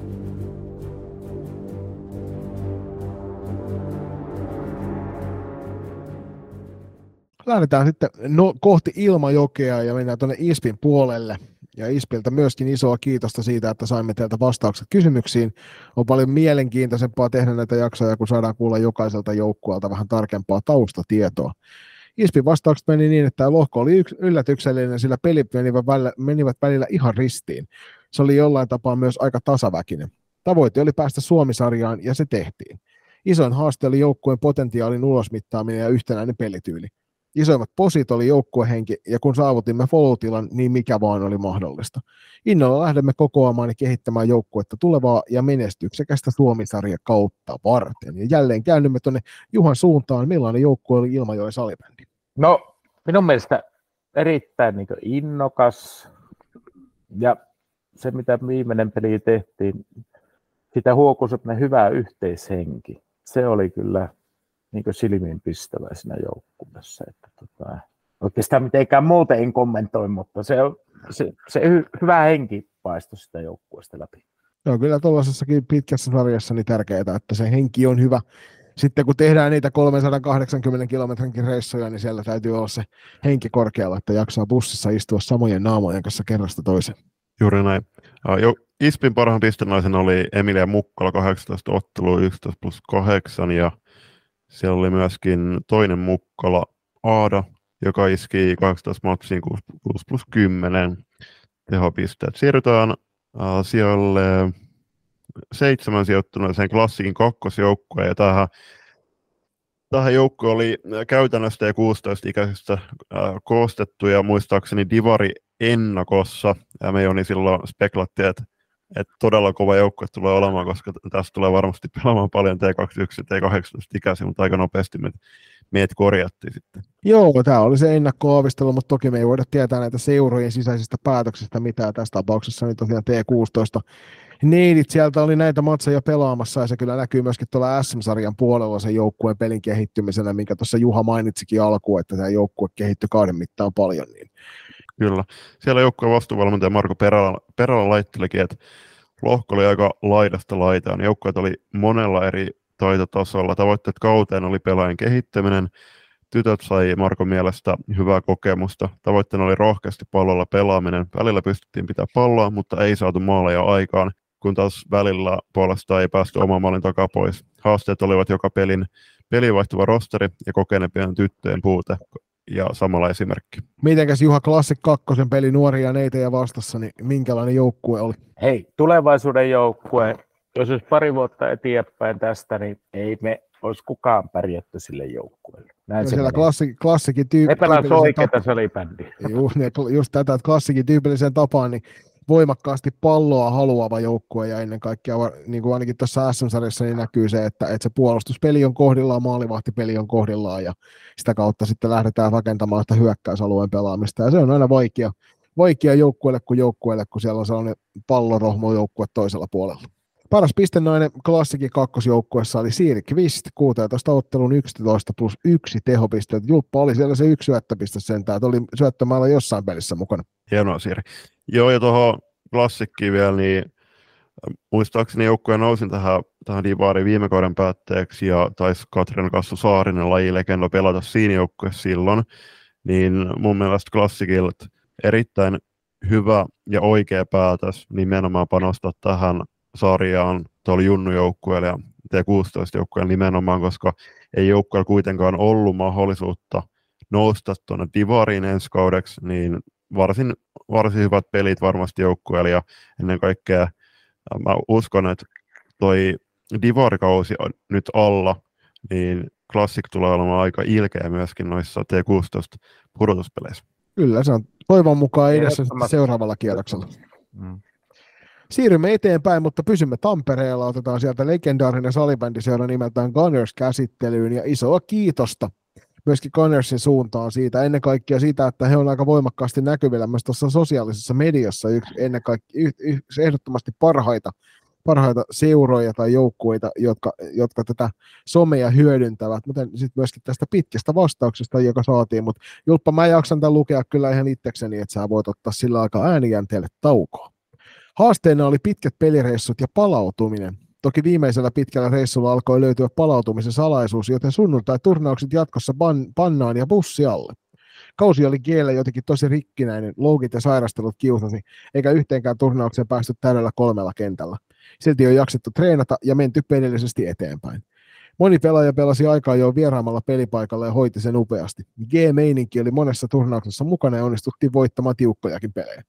Lähdetään sitten no, kohti Ilmajokea ja mennään tuonne Ispin puolelle. Ja Ispiltä myöskin isoa kiitosta siitä, että saimme teiltä vastaukset kysymyksiin. On paljon mielenkiintoisempaa tehdä näitä jaksoja, kun saadaan kuulla jokaiselta joukkueelta vähän tarkempaa taustatietoa. Ispin vastaukset meni niin, että lohko oli yks, yllätyksellinen, sillä pelit menivät välillä, menivät välillä ihan ristiin. Se oli jollain tapaa myös aika tasaväkinen. Tavoite oli päästä Suomisarjaan ja se tehtiin. Isoin haaste oli joukkueen potentiaalin ulosmittaaminen ja yhtenäinen pelityyli. Isoimmat posit oli joukkuehenki, ja kun saavutimme follow niin mikä vaan oli mahdollista. Innolla lähdemme kokoamaan ja kehittämään joukkuetta tulevaa ja menestyksekästä Suomisarja kautta varten. Ja jälleen käännymme tuonne Juhan suuntaan, millainen joukkue oli Ilmajoen salibändi? No, minun mielestä erittäin niin innokas, ja se mitä viimeinen peli tehtiin, sitä huokui hyvä yhteishenki. Se oli kyllä niin silmiinpistävä siinä joukkueessa. Että tota, oikeastaan mitenkään muuten en kommentoi, mutta se, se, se hy, hyvä henki paistoi sitä joukkueesta läpi. Joo, kyllä tuollaisessakin pitkässä sarjassa niin tärkeää, että se henki on hyvä. Sitten kun tehdään niitä 380 kilometrin reissuja, niin siellä täytyy olla se henki korkealla, että jaksaa bussissa istua samojen naamojen kanssa kerrasta toiseen. Juuri näin. Jo, Ispin parhaan pistenaisen oli Emilia Mukkala 18 ottelua 11 plus 8 ja siellä oli myöskin toinen Mukkala Aada, joka iski 18 matsiin 6, 6 plus 10 tehopisteet. Siirrytään äh, siellä seitsemän sijoittuneeseen klassikin kakkosjoukkueen ja tähän, tähän joukko oli käytännössä ja 16-ikäisistä äh, koostettu ja muistaakseni Divari ennakossa ja me Joni silloin speklattiin, että että todella kova joukkue tulee olemaan, koska tässä tulee varmasti pelaamaan paljon T21 ja T18 ikäisiä, mutta aika nopeasti me, meitä korjattiin sitten. Joo, tämä oli se ennakkoavistelu, mutta toki me ei voida tietää näitä seurojen sisäisistä päätöksistä mitään tässä tapauksessa, niin tosiaan T16 neidit sieltä oli näitä matseja pelaamassa ja se kyllä näkyy myöskin tuolla SM-sarjan puolella sen joukkueen pelin kehittymisenä, minkä tuossa Juha mainitsikin alkuun, että tämä joukkue kehittyi kauden mittaan paljon, niin Kyllä. Siellä joukkueen vastuuvalmentaja Marko Peräla, Peräla laittelikin, että lohko oli aika laidasta laitaan. Joukkueet oli monella eri taitotasolla. Tavoitteet kauteen oli pelaajan kehittäminen. Tytöt sai Marko mielestä hyvää kokemusta. Tavoitteena oli rohkeasti pallolla pelaaminen. Välillä pystyttiin pitää palloa, mutta ei saatu maaleja aikaan, kun taas välillä puolesta ei päästy oman maalin takapois. Haasteet olivat joka pelin pelivaihtuva rosteri ja kokeneempien tyttöjen puute ja samalla esimerkki. Mitenkäs Juha Classic 2 peli nuoria neitä ja vastassa, niin minkälainen joukkue oli? Hei, tulevaisuuden joukkue, jos olisi pari vuotta eteenpäin tästä, niin ei me olisi kukaan pärjätty sille joukkueelle. Näin no siellä klassi, klassikin tyyppi. Ne pelaa oikeita salibändiä. Just, just tätä, että klassikin tyypilliseen tapaan, niin voimakkaasti palloa haluava joukkue ja ennen kaikkea niin kuin ainakin tuossa SM-sarjassa niin näkyy se, että, että se puolustuspeli on kohdillaan, maalivahtipeli on kohdillaan ja sitä kautta sitten lähdetään rakentamaan sitä hyökkäysalueen pelaamista ja se on aina vaikea, vaikea joukkueelle kuin joukkueelle, kun siellä on sellainen pallorohmo joukkue toisella puolella. Paras pistenainen klassikin kakkosjoukkuessa oli Siiri Kvist, 16 ottelun 11 plus 1 tehopisteet. Julppa oli siellä se yksi syöttöpiste sentään, että oli syöttömällä jossain pelissä mukana. Hienoa Siiri. Joo, ja tuohon klassikkiin vielä, niin muistaakseni joukkueen nousin tähän, tähän Divariin viime kauden päätteeksi ja taisi Katriina Kassu Saarinen lajilegenda pelata siinä joukkueessa silloin, niin mun mielestä klassikilta erittäin hyvä ja oikea päätös nimenomaan panostaa tähän sarjaan tuolla junnujoukkueelle ja T16-joukkueelle nimenomaan, koska ei joukkueella kuitenkaan ollut mahdollisuutta nousta tuonne Divariin ensi kaudeksi, niin varsin, varsin hyvät pelit varmasti joukkueelle ja ennen kaikkea mä uskon, että toi Divarikausi on nyt alla, niin Classic tulee olemaan aika ilkeä myöskin noissa T16 pudotuspeleissä. Kyllä, se on toivon mukaan edessä seuraavalla kierroksella. Mm. Siirrymme eteenpäin, mutta pysymme Tampereella. Otetaan sieltä legendaarinen salibändiseura nimeltään Gunners käsittelyyn ja isoa kiitosta myöskin Gunnersin suuntaan siitä, ennen kaikkea siitä, että he on aika voimakkaasti näkyvillä myös tuossa sosiaalisessa mediassa yksi, ennen kaikkea yksi ehdottomasti parhaita, parhaita seuroja tai joukkueita, jotka, jotka tätä somea hyödyntävät, mutta sitten myöskin tästä pitkästä vastauksesta, joka saatiin, mutta Julppa, mä jaksan tämän lukea kyllä ihan itsekseni, että sä voit ottaa sillä aika äänijänteelle taukoa. Haasteena oli pitkät pelireissut ja palautuminen. Toki viimeisellä pitkällä reissulla alkoi löytyä palautumisen salaisuus, joten sunnuntai-turnaukset jatkossa ban- pannaan ja bussi alle. Kausi oli kielellä jotenkin tosi rikkinäinen, loukit ja sairastelut kiusasi, eikä yhteenkään turnaukseen päästy täydellä kolmella kentällä. Silti on jaksettu treenata ja menty pelillisesti eteenpäin. Moni pelaaja pelasi aikaa jo vieraamalla pelipaikalla ja hoiti sen upeasti. G-meininki oli monessa turnauksessa mukana ja onnistuttiin voittamaan tiukkojakin pelejä.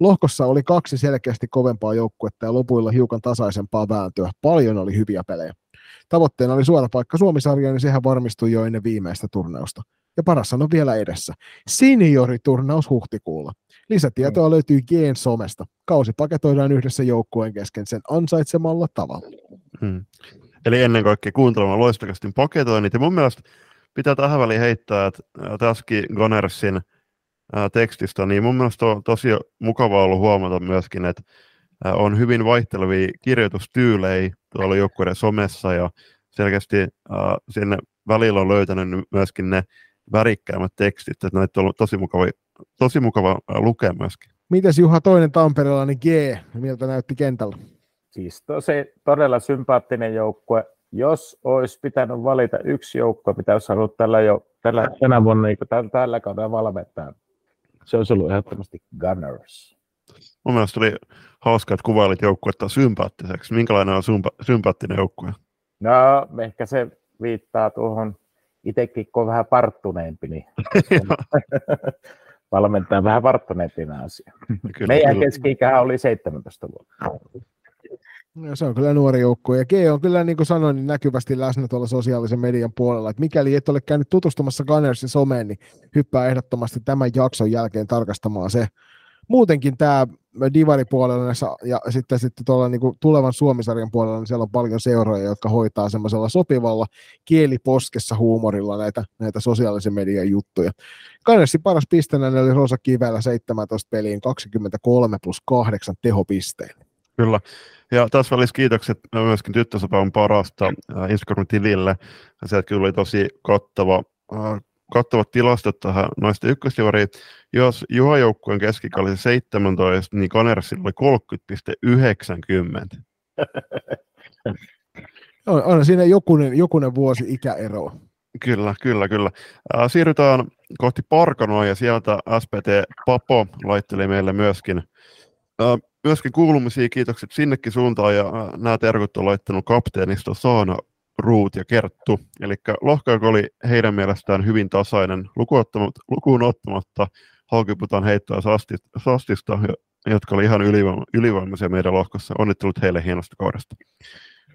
Lohkossa oli kaksi selkeästi kovempaa joukkuetta ja lopuilla hiukan tasaisempaa vääntöä. Paljon oli hyviä pelejä. Tavoitteena oli suora paikka Suomisarjaan, niin sehän varmistui jo ennen viimeistä turnausta. Ja paras on vielä edessä. Senioriturnaus huhtikuulla. Lisätietoa mm. löytyy Geen somesta. Kausi paketoidaan yhdessä joukkueen kesken sen ansaitsemalla tavalla. Hmm. Eli ennen kaikkea kuuntelemaan loistakastin paketoinnit. Ja mun mielestä pitää tähän väliin heittää, että tässäkin Gonersin ää, tekstistä, niin mun mielestä on tosi mukava ollut huomata myöskin, että ää, on hyvin vaihtelevia kirjoitustyylejä tuolla joukkueiden somessa ja selkeästi ää, sinne välillä on löytänyt myöskin ne värikkäimmät tekstit, että näitä on ollut tosi mukava, tosi mukava lukea myöskin. Mites Juha toinen Tampereelainen G, miltä näytti kentällä? Siis tosi todella sympaattinen joukkue. Jos olisi pitänyt valita yksi joukko, mitä olisi halunnut tällä jo, tällä, tänä vuonna niin tällä, tällä kaudella valmentaa, se olisi ollut ehdottomasti Gunners. Mun mielestä oli hauska, että kuvailit joukkuetta sympaattiseksi. Minkälainen on sympa- sympaattinen joukkue? No, ehkä se viittaa tuohon itsekin, kun on vähän parttuneempi, niin valmentaa vähän varttuneempina asia. Kyllä, Meidän keski oli 17 vuotta. No, se on kyllä nuori joukkue. Ja G on kyllä, niin kuin sanoin, niin näkyvästi läsnä tuolla sosiaalisen median puolella. Että mikäli et ole käynyt tutustumassa Gunnersin someen, niin hyppää ehdottomasti tämän jakson jälkeen tarkastamaan se. Muutenkin tämä Divari-puolella ja sitten, sitten tuolla niin kuin tulevan Suomisarjan puolella, niin siellä on paljon seuroja, jotka hoitaa semmoisella sopivalla kieliposkessa huumorilla näitä, näitä sosiaalisen median juttuja. Gunnersin paras pistenä oli Rosa Kivellä 17 peliin 23 plus 8 tehopisteen. Kyllä. Ja tässä välissä kiitokset myöskin tyttösopan parasta äh, Instagram-tilille. Se kyllä oli tosi kattava, äh, kattavat tilastot tähän naisten ykkösjuvariin. Jos Juha joukkueen keskikä oli 17, niin Kanersilla oli 30,90. on, on siinä jokunen, jokunen vuosi ikäero. Kyllä, kyllä, kyllä. Äh, siirrytään kohti Parkanoa ja sieltä SPT Papo laitteli meille myöskin myöskin kuulumisia kiitokset sinnekin suuntaan ja nämä terkut on laittanut kapteenista Saana Ruut ja Kerttu. Eli lohkaako oli heidän mielestään hyvin tasainen, lukuun ottamatta Haukiputan heittoa Sastista, jotka oli ihan ylivoima, ylivoimaisia meidän lohkossa. Onnittelut heille hienosta kaudesta.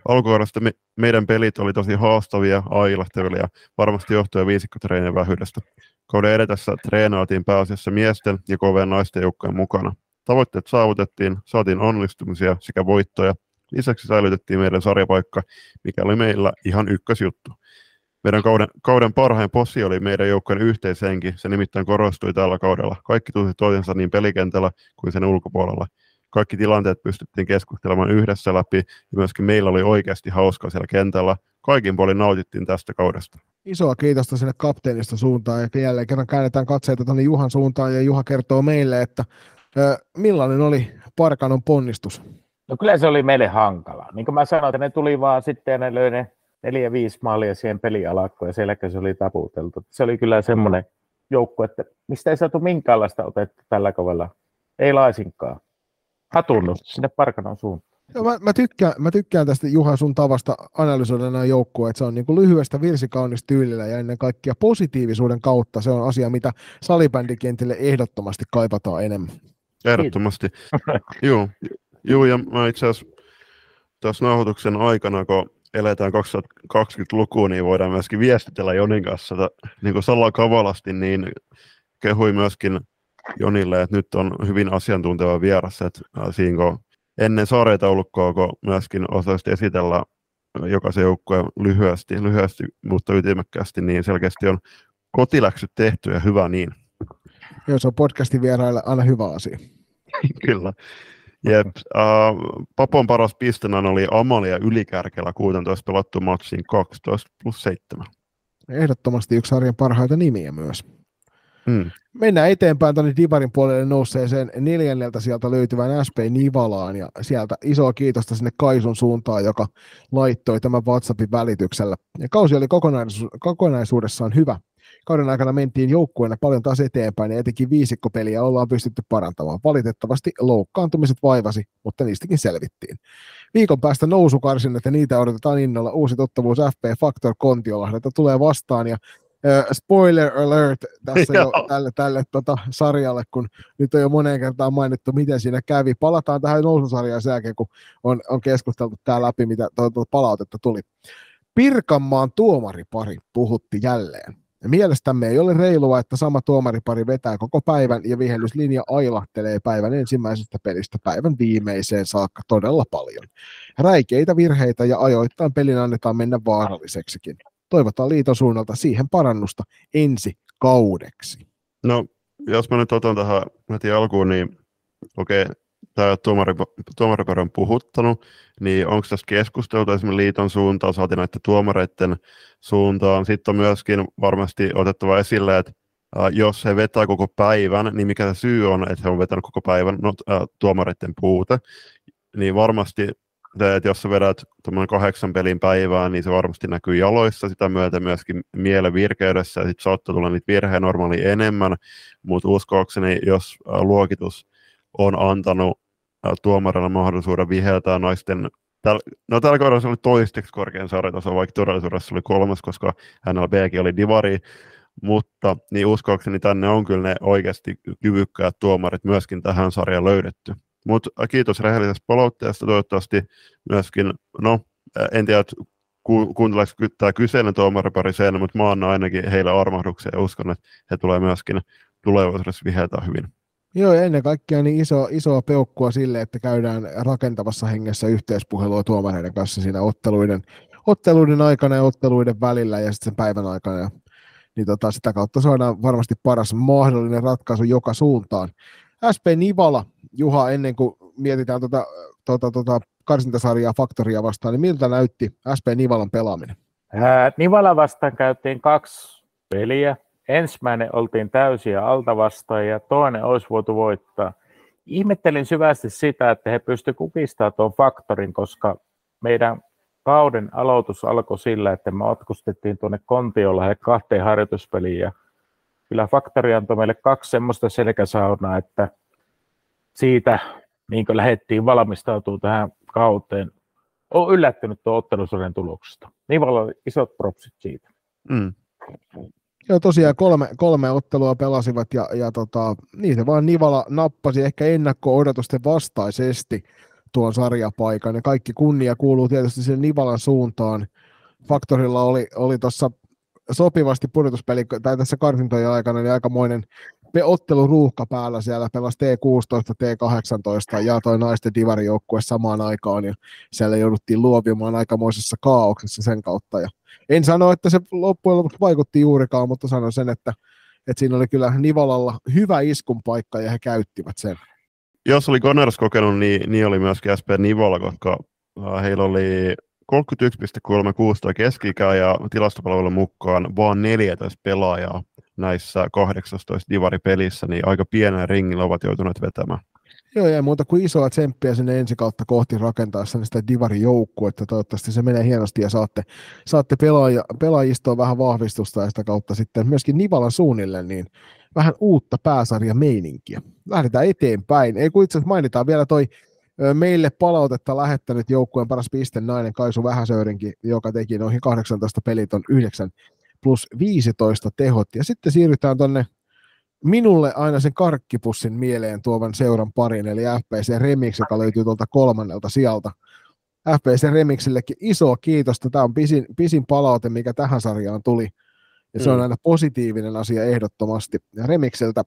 Alkukaudesta me, meidän pelit oli tosi haastavia, ailahtavia ja varmasti johtuen viisikkotreenien vähyydestä. Kauden edetessä treenaatiin pääasiassa miesten ja koveen naisten joukkojen mukana. Tavoitteet saavutettiin, saatiin onnistumisia sekä voittoja. Lisäksi säilytettiin meidän sarjapaikka, mikä oli meillä ihan ykkösjuttu. Meidän kauden, kauden parhain possi oli meidän joukkojen yhteishenki, se nimittäin korostui tällä kaudella. Kaikki tunsi toisensa niin pelikentällä kuin sen ulkopuolella. Kaikki tilanteet pystyttiin keskustelemaan yhdessä läpi ja myöskin meillä oli oikeasti hauskaa siellä kentällä. Kaikin puolin nautittiin tästä kaudesta. Isoa kiitosta sinne kapteenista suuntaan ja jälleen kerran käännetään katseita tuonne Juhan suuntaan ja Juha kertoo meille, että Millainen oli Parkanon ponnistus? No kyllä se oli meille hankala. Niin kuin mä sanoin, että ne tuli vaan sitten ja ne löi ne neljä, viisi maalia siihen pelialakkoon ja selkä se oli taputeltu. Se oli kyllä semmoinen joukko, että mistä ei saatu minkäänlaista otetta tällä kaudella. Ei laisinkaan. Hatunnut sinne Parkanon suuntaan. Joo, mä, mä, tykkään, mä tykkään tästä Juha sun tavasta analysoida nämä joukkueet. että se on niin kuin lyhyestä virsikaunis tyylillä ja ennen kaikkea positiivisuuden kautta se on asia, mitä salibändikentille ehdottomasti kaipataan enemmän. Ehdottomasti. Joo, Joo, ja mä itse asiassa tässä nauhoituksen aikana, kun eletään 2020-lukua, niin voidaan myöskin viestitellä Jonin kanssa niin kuin salakavalasti, niin kehui myöskin Jonille, että nyt on hyvin asiantunteva vieras, että siinä kun ennen sarjataulukkoa, kun myöskin osaisi esitellä jokaisen joukkueen lyhyesti, lyhyesti, mutta ytimekkäästi, niin selkeästi on kotiläksyt tehty ja hyvä niin. Joo, se on podcastin vieraille aina hyvä asia. Kyllä. Jep. Uh, Papon paras pistenä oli Amalia ylikärkellä 16 pelattu matsiin 12 plus 7. Ehdottomasti yksi sarjan parhaita nimiä myös. Hmm. Mennään eteenpäin tuonne Divarin puolelle nousseeseen neljänneltä sieltä löytyvän SP Nivalaan ja sieltä isoa kiitosta sinne Kaisun suuntaan, joka laittoi tämän WhatsAppin välityksellä. Ja kausi oli kokonaisu- kokonaisuudessaan hyvä. Kauden aikana mentiin joukkueena paljon taas eteenpäin ja etenkin viisikkopeliä ollaan pystytty parantamaan. Valitettavasti loukkaantumiset vaivasi, mutta niistäkin selvittiin. Viikon päästä nousukarsin, että niitä odotetaan innolla. Uusi tuttavuus FP Factor Kontiolahdelta tulee vastaan ja spoiler alert tässä jo tälle, tälle tota, sarjalle, kun nyt on jo moneen kertaan mainittu, miten siinä kävi. Palataan tähän noususarjaan sen jälkeen, kun on, on keskusteltu tämä läpi, mitä tuota, palautetta tuli. Pirkanmaan tuomaripari puhutti jälleen. Mielestämme ei ole reilua, että sama tuomaripari vetää koko päivän ja vihellyslinja ailahtelee päivän ensimmäisestä pelistä päivän viimeiseen saakka todella paljon. Räikeitä virheitä ja ajoittain pelin annetaan mennä vaaralliseksikin. Toivotaan liiton suunnalta siihen parannusta ensi kaudeksi. No, jos mä nyt otan tähän heti alkuun, niin okei, okay, tämä tuomaripari on puhuttanut, niin onko tässä keskusteltu esimerkiksi liiton suuntaan, saatiin näiden tuomareiden suuntaan. Sitten on myöskin varmasti otettava esille, että jos he vetää koko päivän, niin mikä se syy on, että he on vetänyt koko päivän, no, tuomareiden puute, niin varmasti että jos sä vedät kahdeksan pelin päivään, niin se varmasti näkyy jaloissa, sitä myötä myöskin mielen virkeydessä, ja sitten saattaa tulla niitä virheen normaali enemmän, mutta uskoakseni, jos luokitus on antanut tuomarilla mahdollisuuden viheltää naisten no tällä kaudella se oli toisteksi korkein sarjataso, vaikka todellisuudessa oli kolmas, koska NLBkin oli divari, mutta niin uskoakseni tänne on kyllä ne oikeasti kyvykkäät tuomarit myöskin tähän sarjaan löydetty. Mutta kiitos rehellisestä palautteesta, toivottavasti myöskin, no en tiedä, ku, tämä kyseinen tuomaripari sen, mutta mä annan ainakin heille armahduksia ja uskon, että he tulee myöskin tulevaisuudessa viheltää hyvin. Joo, ja ennen kaikkea niin iso, isoa peukkua sille, että käydään rakentavassa hengessä yhteispuhelua tuomareiden kanssa siinä otteluiden, otteluiden aikana ja otteluiden välillä ja sitten sen päivän aikana. Ja, niin tota, sitä kautta saadaan varmasti paras mahdollinen ratkaisu joka suuntaan. SP Nivala, Juha, ennen kuin mietitään tuota, tuota, tuota karsintasarjaa Faktoria vastaan, niin miltä näytti SP Nivalan pelaaminen? Ää, Nivala vastaan käytiin kaksi peliä ensimmäinen oltiin täysiä alta vastaan ja toinen olisi voitu voittaa. Ihmettelin syvästi sitä, että he pystyivät kukistamaan tuon faktorin, koska meidän kauden aloitus alkoi sillä, että me otkustettiin tuonne Kontiolla kahteen harjoituspeliin ja kyllä faktori antoi meille kaksi semmoista selkäsaunaa, että siitä niin kuin lähdettiin valmistautumaan tähän kauteen. Olen yllättynyt tuon ottelusurjan tuloksesta. Niin paljon isot propsit siitä. Mm. Joo, tosiaan kolme, kolme ottelua pelasivat ja, ja tota, niitä vaan Nivala nappasi ehkä ennakko-odotusten vastaisesti tuon sarjapaikan ja kaikki kunnia kuuluu tietysti sen Nivalan suuntaan. Faktorilla oli, oli tuossa sopivasti pudotuspeli, tai tässä karsintojen aikana niin aikamoinen otteluruuhka päällä siellä, pelasi T16, T18 ja toi naisten divarijoukkue samaan aikaan ja siellä jouduttiin luovimaan aikamoisessa kaauksessa sen kautta ja en sano, että se loppujen lopuksi vaikutti juurikaan, mutta sanon sen, että, että siinä oli kyllä Nivalalla hyvä iskun paikka ja he käyttivät sen. Jos oli Gunners kokenut, niin, niin oli myöskin SP Nivala, koska äh, heillä oli 31,36 keski ja tilastopalvelun mukaan vaan 14 pelaajaa näissä 18 divaripelissä, niin aika pienellä ringillä ovat joutuneet vetämään. Joo, ei muuta kuin isoa tsemppiä sinne ensi kautta kohti rakentaessa sitä Divari-joukkuetta. Toivottavasti se menee hienosti ja saatte, saatte pelaaja, pelaajistoon vähän vahvistusta ja sitä kautta sitten myöskin Nivalan suunnille niin vähän uutta pääsarja-meininkiä. Lähdetään eteenpäin. Ei kun itse asiassa mainitaan vielä toi meille palautetta lähettänyt joukkueen paras piste nainen Kaisu Vähäsöyrinkin, joka teki noihin 18 peliton 9 plus 15 tehot. Ja sitten siirrytään tuonne minulle aina sen karkkipussin mieleen tuovan seuran parin, eli FPC Remix, joka löytyy tuolta kolmannelta sieltä. FPC Remixillekin iso kiitos. Tämä on pisin, pisin palaute, mikä tähän sarjaan tuli. Ja se on aina positiivinen asia ehdottomasti. Ja Remikseltä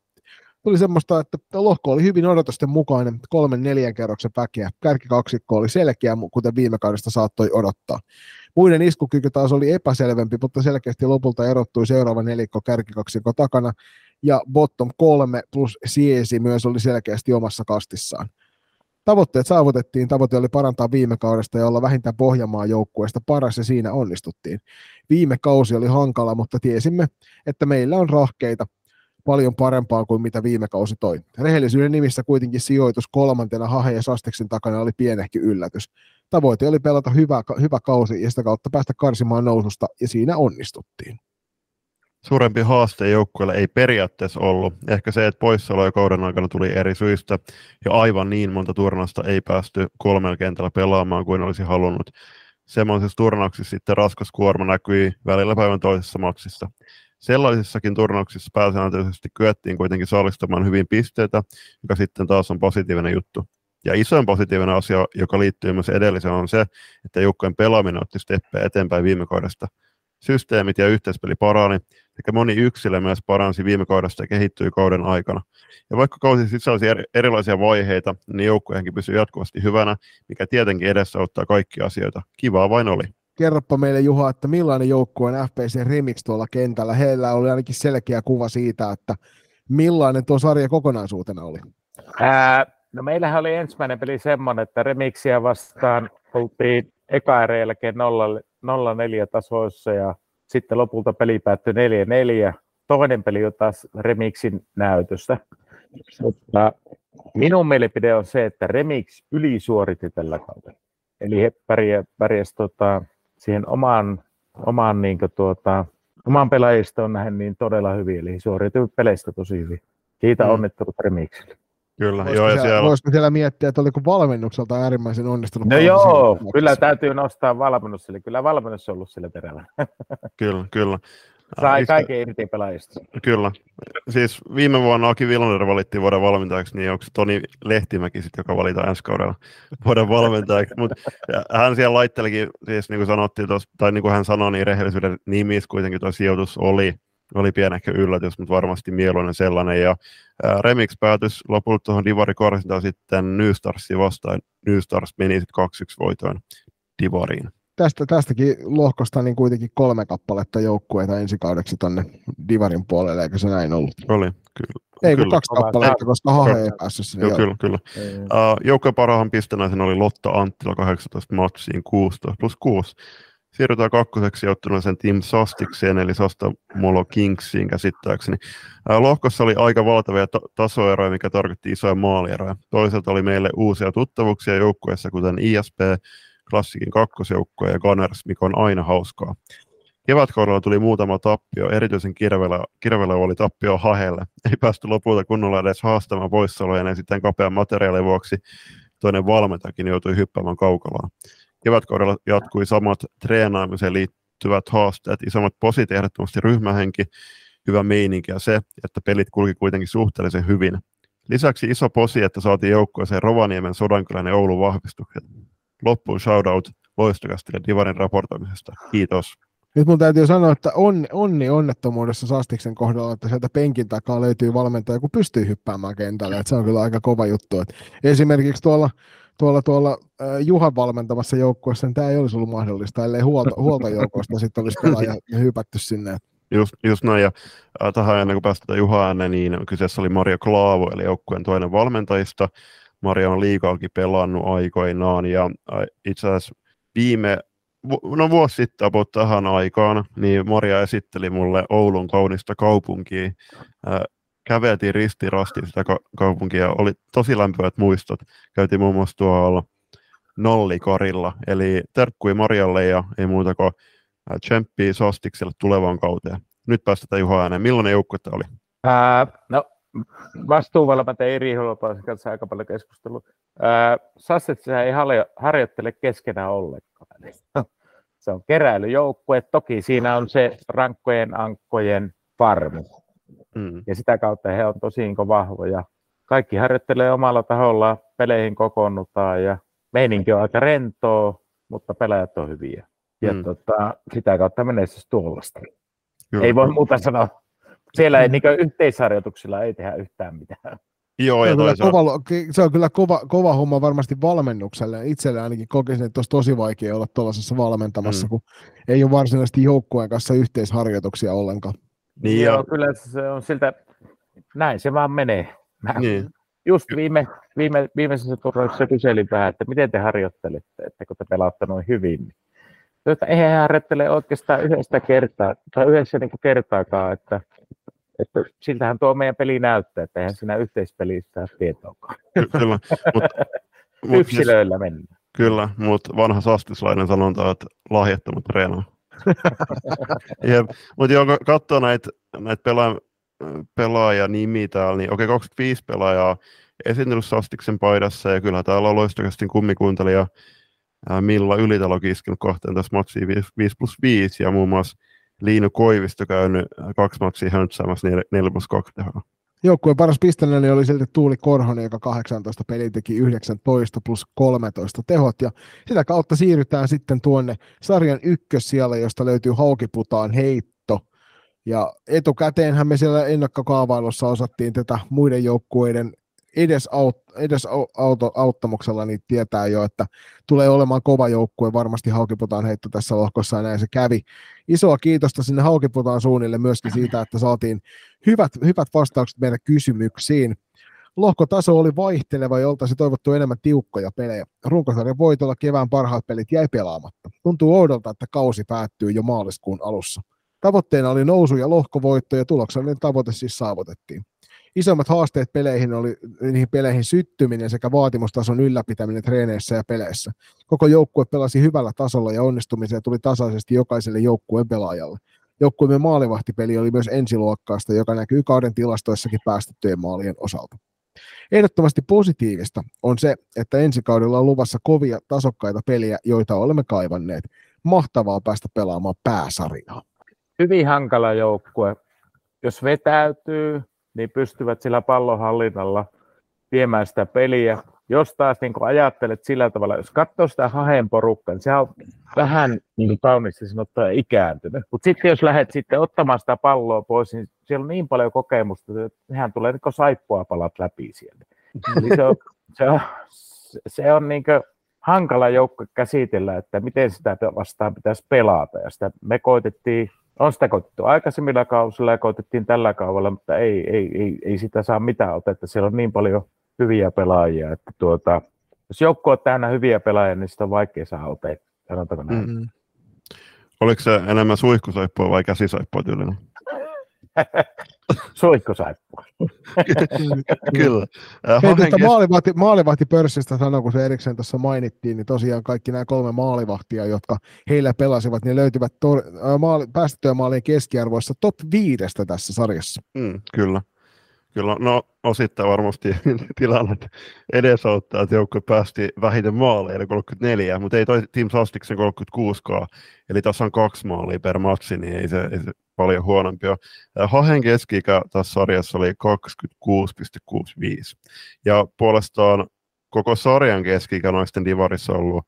tuli semmoista, että lohko oli hyvin odotusten mukainen, kolmen neljän kerroksen väkeä. Kärkikaksikko oli selkeä, kuten viime kaudesta saattoi odottaa. Muiden iskukyky taas oli epäselvempi, mutta selkeästi lopulta erottui seuraava nelikko kärkikaksikko takana, ja bottom kolme plus siesi myös oli selkeästi omassa kastissaan. Tavoitteet saavutettiin, tavoite oli parantaa viime kaudesta ja olla vähintään Pohjanmaan joukkueesta paras ja siinä onnistuttiin. Viime kausi oli hankala, mutta tiesimme, että meillä on rahkeita paljon parempaa kuin mitä viime kausi toi. Rehellisyyden nimissä kuitenkin sijoitus kolmantena Hahe ja Sasteksen takana oli pienehki yllätys. Tavoite oli pelata hyvä, hyvä kausi ja sitä kautta päästä karsimaan noususta ja siinä onnistuttiin. Suurempi haaste joukkueelle ei periaatteessa ollut. Ehkä se, että poissaoloja kauden aikana tuli eri syistä ja aivan niin monta turnausta ei päästy kolmella kentällä pelaamaan kuin olisi halunnut. Semmoisissa turnauksissa sitten raskas kuorma näkyi välillä päivän toisessa maksissa. Sellaisissakin turnauksissa pääsääntöisesti kyettiin kuitenkin saalistamaan hyvin pisteitä, joka sitten taas on positiivinen juttu. Ja isoin positiivinen asia, joka liittyy myös edelliseen, on se, että joukkojen pelaaminen otti steppejä eteenpäin viime kaudesta. Systeemit ja yhteispeli parani, sekä moni yksilö myös paransi viime kaudesta ja kehittyi kauden aikana. Ja vaikka kausi sisälsi erilaisia vaiheita, niin joukkueenkin pysyi jatkuvasti hyvänä, mikä tietenkin edesauttaa kaikkia asioita. Kivaa vain oli kerropa meille Juha, että millainen joukkue on FPC Remix tuolla kentällä. Heillä oli ainakin selkeä kuva siitä, että millainen tuo sarja kokonaisuutena oli. Ää, no meillähän oli ensimmäinen peli semmoinen, että Remixiä vastaan oltiin eka jälkeen 0-4 tasoissa ja sitten lopulta peli päättyi 4-4. Toinen peli on taas Remixin näytöstä. Mutta minun mielipide on se, että Remix ylisuoritti tällä kaudella. Eli he pärjäsivät tota, siihen omaan, omaan, niin tuota, omaan pelaajistoon nähden niin todella hyvin, eli suoriutui peleistä tosi hyvin. Kiitä mm. onnittelut Remixille. Kyllä, voisiko joo, ja siellä... Voisiko siellä miettiä, että oliko valmennukselta äärimmäisen onnistunut? No joo, kyllä täytyy nostaa valmennus, eli kyllä valmennus on ollut sillä terällä. kyllä, kyllä. Sai kaiken irti pelaajista. Kyllä. Siis viime vuonna Aki Villander valittiin vuoden valmentajaksi, niin onko Toni Lehtimäki sitten, joka valitaan ensi kaudella vuoden valmentajaksi. Mut, hän siellä laittelikin, siis niin kuin sanottiin, tos, tai niin kuin hän sanoi, niin rehellisyyden nimissä kuitenkin tuo sijoitus oli, oli pienehkö yllätys, mutta varmasti mieluinen sellainen. Ja ää, Remix päätys lopulta tuohon Divari korsintaan sitten New Starsiin vastaan. New Stars meni sitten 2-1 voitoin Divariin tästä, tästäkin lohkosta niin kuitenkin kolme kappaletta joukkueita ensi kaudeksi tuonne Divarin puolelle, eikö se näin ollut? Oli, kyllä. Ei kun kaksi kappaletta, koska Hahe ei päässyt sinne. Kyllä, kyllä. kyllä. Uh, joukkueen parhaan pistenäisen oli Lotta Anttila 18 matsiin 16 plus 6. Siirrytään kakkoseksi sen Team Sastikseen, eli Sasta Molo Kingsiin käsittääkseni. Uh, lohkossa oli aika valtavia ta- tasoeroja, mikä tarkoitti isoja maalieroja. Toisaalta oli meille uusia tuttavuuksia joukkueessa, kuten ISP, klassikin kakkosjoukkoja ja Gunners, mikä on aina hauskaa. Kevätkaudella tuli muutama tappio, erityisen kirvellä, kirvellä oli tappio Hahelle. Ei päästy lopulta kunnolla edes haastamaan poissaoloja ja sitten kapean materiaalin vuoksi toinen valmentajakin joutui hyppäämään kaukalaan. Kevätkaudella jatkui samat treenaamiseen liittyvät haasteet, isommat posit ehdottomasti ryhmähenki, hyvä meininki ja se, että pelit kulki kuitenkin suhteellisen hyvin. Lisäksi iso posi, että saatiin joukkueeseen Rovaniemen, Sodankylän ja Oulun vahvistukset loppuun shoutout loistokastille Divarin raportoimisesta. Kiitos. Nyt mun täytyy sanoa, että onni, onni onnettomuudessa Sastiksen kohdalla, että sieltä penkin takaa löytyy valmentaja, kun pystyy hyppäämään kentälle. Että se on kyllä aika kova juttu. Että esimerkiksi tuolla, tuolla, tuolla äh, Juhan valmentamassa joukkueessa niin tämä ei olisi ollut mahdollista, ellei huolta, huoltajoukosta sitten olisi pelaaja hypätty sinne. Just, just näin, ja äh, tähän ennen kuin päästetään Juha ääneen, niin kyseessä oli Mario Klaavo, eli joukkueen toinen valmentajista, Maria on liikaakin pelannut aikoinaan ja itse asiassa viime, no vuosi sitten about tähän aikaan, niin Maria esitteli mulle Oulun kaunista kaupunkia. Käveltiin ristirasti sitä kaupunkia, oli tosi lämpöät muistot. Käytiin muun muassa tuolla Nollikorilla, eli terkkui Marjalle ja ei muuta kuin tsemppii Sostikselle tulevaan kauteen. Nyt päästetään Juha ääneen. Millainen joukkue tämä oli? Ää, no vastuuvalmentaja Eri Holopaisen kanssa aika paljon keskustelua. Sasset ei harjoittele keskenään ollenkaan. Se on keräilyjoukkue. Toki siinä on se rankkojen ankkojen farmu. Mm. Ja sitä kautta he on tosi vahvoja. Kaikki harjoittelee omalla taholla, peleihin kokoonnutaan ja meininki on aika rentoa, mutta pelaajat on hyviä. Ja mm. tota, sitä kautta menee siis tuollaista. Ei voi muuta sanoa. Siellä ei niin yhteisharjoituksilla ei tehdä yhtään mitään. Joo, Se ja on, kyllä toisaalta, kova, se on kyllä kova, kova homma varmasti valmennukselle. Itselle ainakin kokisin, että olisi tosi vaikea olla tuollaisessa valmentamassa, Mm. kun ei ole varsinaisesti joukkueen kanssa yhteisharjoituksia ollenkaan. niin, Joo, ja, kyllä se on siltä, näin se vaan menee. Mä niin, just viime, viime, viimeisessä turnauksessa kyselin vähän, että miten te harjoittelette, että kun te pelaatte noin hyvin. Niin. Että eihän harjoittele oikeastaan yhdestä kertaa, tai yhdessä niin kuin kertaakaan, että, että siltähän tuo meidän peli näyttää, että eihän siinä yhteispelissä tietoakaan. ky- kyllä. Mut, mut siis, Yksilöillä mennään. kyllä, mutta vanha sastislainen sanonta, on, että lahjattomat treenaa. Mutta joo, kun katsoo näitä näit pela, pelaajanimiä täällä, niin okei, 25 pelaajaa esiintynyt Sastiksen paidassa, ja kyllä täällä on loistokästin kummikuuntelija Milla Ylitalokin iskenut kohteen tässä matsiin 5, 5 plus 5, ja muun muassa Liinu Koivisto käynyt kaksi matsia höntsäämässä 4, 4 plus 2 tehoa. Joukkueen paras pisteläinen oli silti Tuuli Korhonen, joka 18 peliä teki 19 plus 13 tehot, ja sitä kautta siirrytään sitten tuonne sarjan ykkössijalle, josta löytyy Haukiputaan heitto. Ja etukäteenhän me siellä ennakkokaavailussa osattiin tätä muiden joukkueiden edes, aut, edes au- auto, auttamuksella niin tietää jo, että tulee olemaan kova joukkue, varmasti Haukiputaan heitto tässä lohkossa ja näin se kävi. Isoa kiitosta sinne Haukiputaan suunnille myöskin siitä, että saatiin hyvät, hyvät vastaukset meidän kysymyksiin. Lohkotaso oli vaihteleva ja oltaisi toivottu enemmän tiukkoja pelejä. Runkosarjan voitolla kevään parhaat pelit jäi pelaamatta. Tuntuu oudolta, että kausi päättyy jo maaliskuun alussa. Tavoitteena oli nousu ja lohkovoitto ja tuloksellinen tavoite siis saavutettiin. Isommat haasteet peleihin oli niihin peleihin syttyminen sekä vaatimustason ylläpitäminen treeneissä ja peleissä. Koko joukkue pelasi hyvällä tasolla ja onnistumiseen tuli tasaisesti jokaiselle joukkueen pelaajalle. Joukkueemme maalivahtipeli oli myös ensiluokkaista, joka näkyy kauden tilastoissakin päästettyjen maalien osalta. Ehdottomasti positiivista on se, että ensi kaudella on luvassa kovia tasokkaita peliä, joita olemme kaivanneet. Mahtavaa päästä pelaamaan pääsarjaa. Hyvin hankala joukkue. Jos vetäytyy, niin pystyvät sillä pallonhallinnalla viemään sitä peliä. Jos taas niin ajattelet sillä tavalla, jos katsoo sitä hahen porukkaa, niin se on vähän niin kuin kauniisti sanottuna ikääntynyt. Mutta sitten jos lähdet sitten ottamaan sitä palloa pois, niin siellä on niin paljon kokemusta, että nehän tulee niin saippua palat läpi sieltä. Eli se on, se on, se on niin hankala joukko käsitellä, että miten sitä vastaan pitäisi pelata. Ja sitä me koitettiin on sitä koitettu aikaisemmilla kausilla ja koitettiin tällä kaudella, mutta ei, ei, ei, ei sitä saa mitään otetta. Siellä on niin paljon hyviä pelaajia, että tuota, jos joukko on täynnä hyviä pelaajia, niin sitä on vaikea saada otetta. Sanotaanko näin? Mm. Oliko se enemmän suihkusaippua vai käsisaippua tyylinen? Suihkusaippua. Kyllä. Hei, tuosta kes- maalivahti, maalivahtipörssistä sanoi, kun se erikseen tuossa mainittiin, niin tosiaan kaikki nämä kolme maalivahtia, jotka heillä pelasivat, niin löytyvät tor- maali- päästettyjä maalien keskiarvoissa top viidestä tässä sarjassa. Mm, kyllä. Kyllä, no osittain varmasti tilanne edesauttaa, että joukkue päästi vähiten maaleja, eli 34, mutta ei toi Team Sastiksen 36kaan, eli tässä on kaksi maalia per matsi, niin ei se, ei se paljon huonompi ole. Hahen keski tässä sarjassa oli 26,65, ja puolestaan koko sarjan keski noisten divarissa on ollut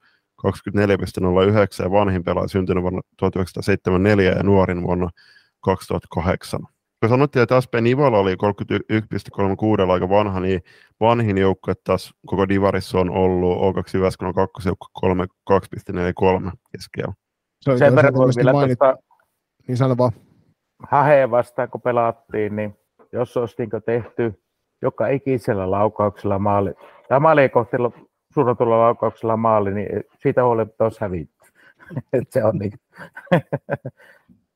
24,09 ja vanhin pelaaja syntynyt vuonna 1974 ja nuorin vuonna 2008 kun sanottiin, että SP Nivala oli 31,36 aika vanha, niin vanhin joukkue taas koko Divarissa on ollut O2 Jyväskylän kakkosjoukko 32,43 keskiä. Se oli Sen verran voi vielä mainit- tuosta Niin sano vaan. Haheen vastaan, kun pelattiin, niin jos olisi niin tehty joka ikisellä laukauksella maali, tai maalien kohti suunnatulla laukauksella maali, niin siitä huolimatta olisi hävitty. Et se on niin.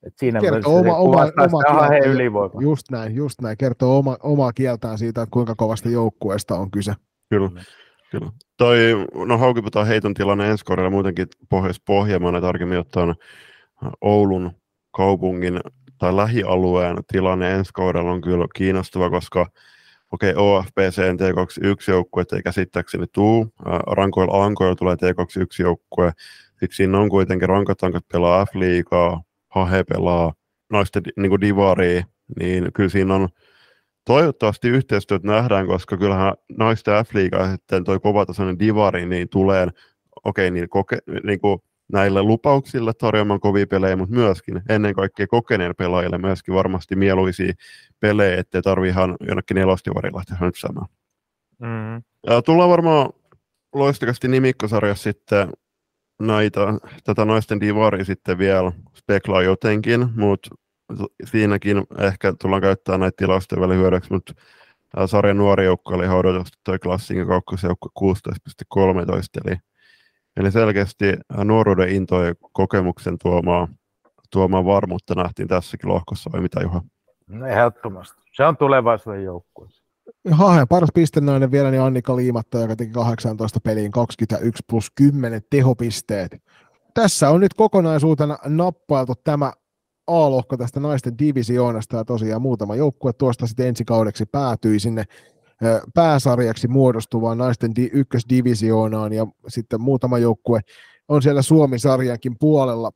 Et siinä Kertoo oma- se oma- oma kieltä. Just näin, just näin. Kertoo oma, omaa kieltään siitä, että kuinka kovasta joukkueesta on kyse. Kyllä. Kyllä. Toi, no Haukiputaan heiton tilanne ensi kaudella muutenkin Pohjois-Pohjanmaana tarkemmin ottaen Oulun kaupungin tai lähialueen tilanne ensi kaudella on kyllä kiinnostava, koska okei, okay, OFPC T21 joukkue ei käsittääkseni tuu. Rankoilla Ankoilla tulee T21 joukkue. Sitten siinä on kuitenkin rankatankat pelaa F-liigaa, Hahe pelaa naisten niin kuin divaria, niin kyllä siinä on toivottavasti yhteistyöt nähdään, koska kyllähän naisten F-liigaa sitten toi kovatasoinen divari, niin tulee, okei, okay, niin, koke, niin kuin näille lupauksille tarjoamaan kovia pelejä, mutta myöskin ennen kaikkea kokeneen pelaajille myöskin varmasti mieluisia pelejä, ettei tarvi ihan jonnekin nelostivarilla lähteä hönsäämään. Mm. Ja tullaan varmaan loistakasti nimikkosarjassa sitten näitä, tätä naisten divaria sitten vielä speklaa jotenkin, mutta siinäkin ehkä tullaan käyttämään näitä tilastoja vielä hyödyksi, mutta sarjan nuori joukko oli ihan odotusta toi klassinen kakkosjoukko 16.13, eli, eli selkeästi nuoruuden into ja kokemuksen tuomaa, tuomaa varmuutta nähtiin tässäkin lohkossa, vai mitä Juha? No ehdottomasti. Se on tulevaisuuden joukkue. Haha, paras pistennainen vielä niin Annika Liimatta, joka teki 18 peliin 21 plus 10 tehopisteet. Tässä on nyt kokonaisuutena nappailtu tämä A-lohko tästä naisten divisioonasta ja tosiaan muutama joukkue tuosta sitten ensi kaudeksi päätyi sinne pääsarjaksi muodostuvaan naisten di- ykkösdivisioonaan ja sitten muutama joukkue on siellä Suomi-sarjankin puolella.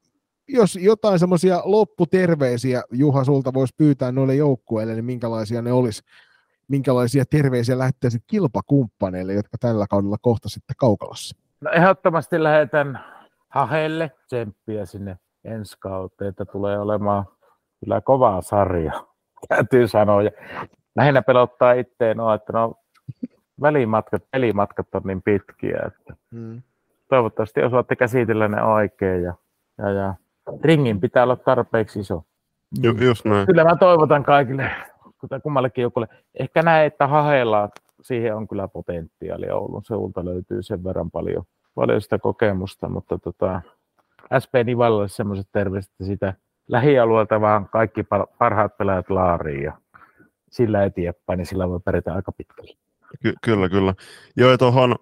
Jos jotain semmoisia lopputerveisiä Juha sulta voisi pyytää noille joukkueille, niin minkälaisia ne olisi? Minkälaisia terveisiä lähettäisit kilpakumppaneille, jotka tällä kaudella kohtasitte Kaukalassa? No ehdottomasti lähetän Hahelle tsemppiä sinne ensi kauteen, että tulee olemaan kyllä kovaa sarja, täytyy sanoa. Ja lähinnä pelottaa itteen no, että no, välimatkat, pelimatkat on niin pitkiä, että hmm. toivottavasti osaatte käsitellä ne oikein ja, ja, ja ringin pitää olla tarpeeksi iso. Ju, just näin. Kyllä mä toivotan kaikille, kummallekin joukkueelle. Ehkä näin, että haheilla siihen on kyllä potentiaalia. Oulun seulta löytyy sen verran paljon, paljon sitä kokemusta, mutta tota, SP Nivalle semmoiset terveiset, että sitä lähialueelta vaan kaikki parhaat pelaajat laariin ja sillä eteenpäin, niin sillä voi pärjätä aika pitkälle. Ky- kyllä, kyllä. Joo, tuohon,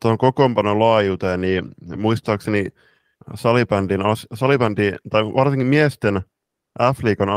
tuohon kokoonpanon laajuuteen, niin muistaakseni salibändin, salibändi, tai varsinkin miesten F-liikan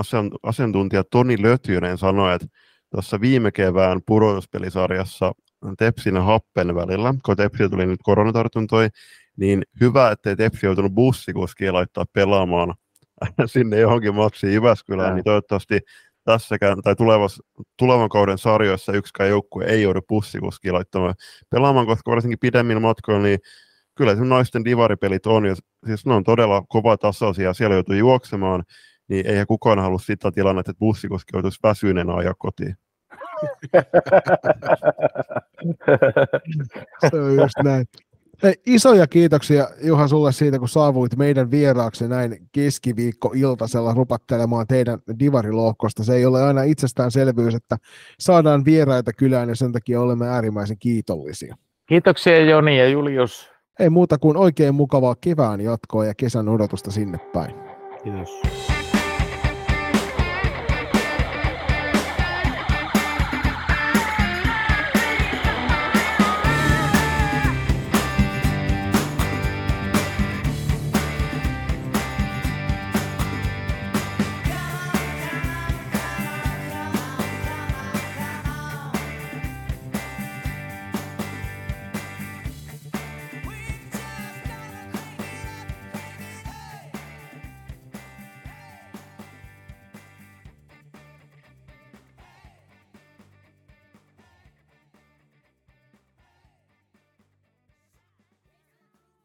asiantuntija Toni Lötynen sanoi, että tuossa viime kevään pudotuspelisarjassa Tepsin ja Happen välillä, kun Tepsi tuli nyt koronatartuntoja, niin hyvä, ettei Tepsi joutunut bussikuskia laittaa pelaamaan sinne johonkin matsiin Jyväskylään, ja. niin toivottavasti tässäkään tai tulevas, tulevan kauden sarjoissa yksikään joukkue ei joudu bussikuskia laittamaan pelaamaan, koska varsinkin pidemmin matkoilla, niin kyllä se naisten divaripelit on, ja siis ne on todella kova tasoisia, siellä joutuu juoksemaan, niin eihän kukaan halua sitä tilannetta, että bussikuski joutuisi väsyneenä ajaa kotiin. se on just näin. Hei, isoja kiitoksia Juha sulle siitä, kun saavuit meidän vieraaksi näin keskiviikko-iltasella rupattelemaan teidän divarilohkosta. Se ei ole aina itsestäänselvyys, että saadaan vieraita kylään ja sen takia olemme äärimmäisen kiitollisia. Kiitoksia Joni ja Julius. Ei muuta kuin oikein mukavaa kevään jatkoa ja kesän odotusta sinne päin. Kiitos.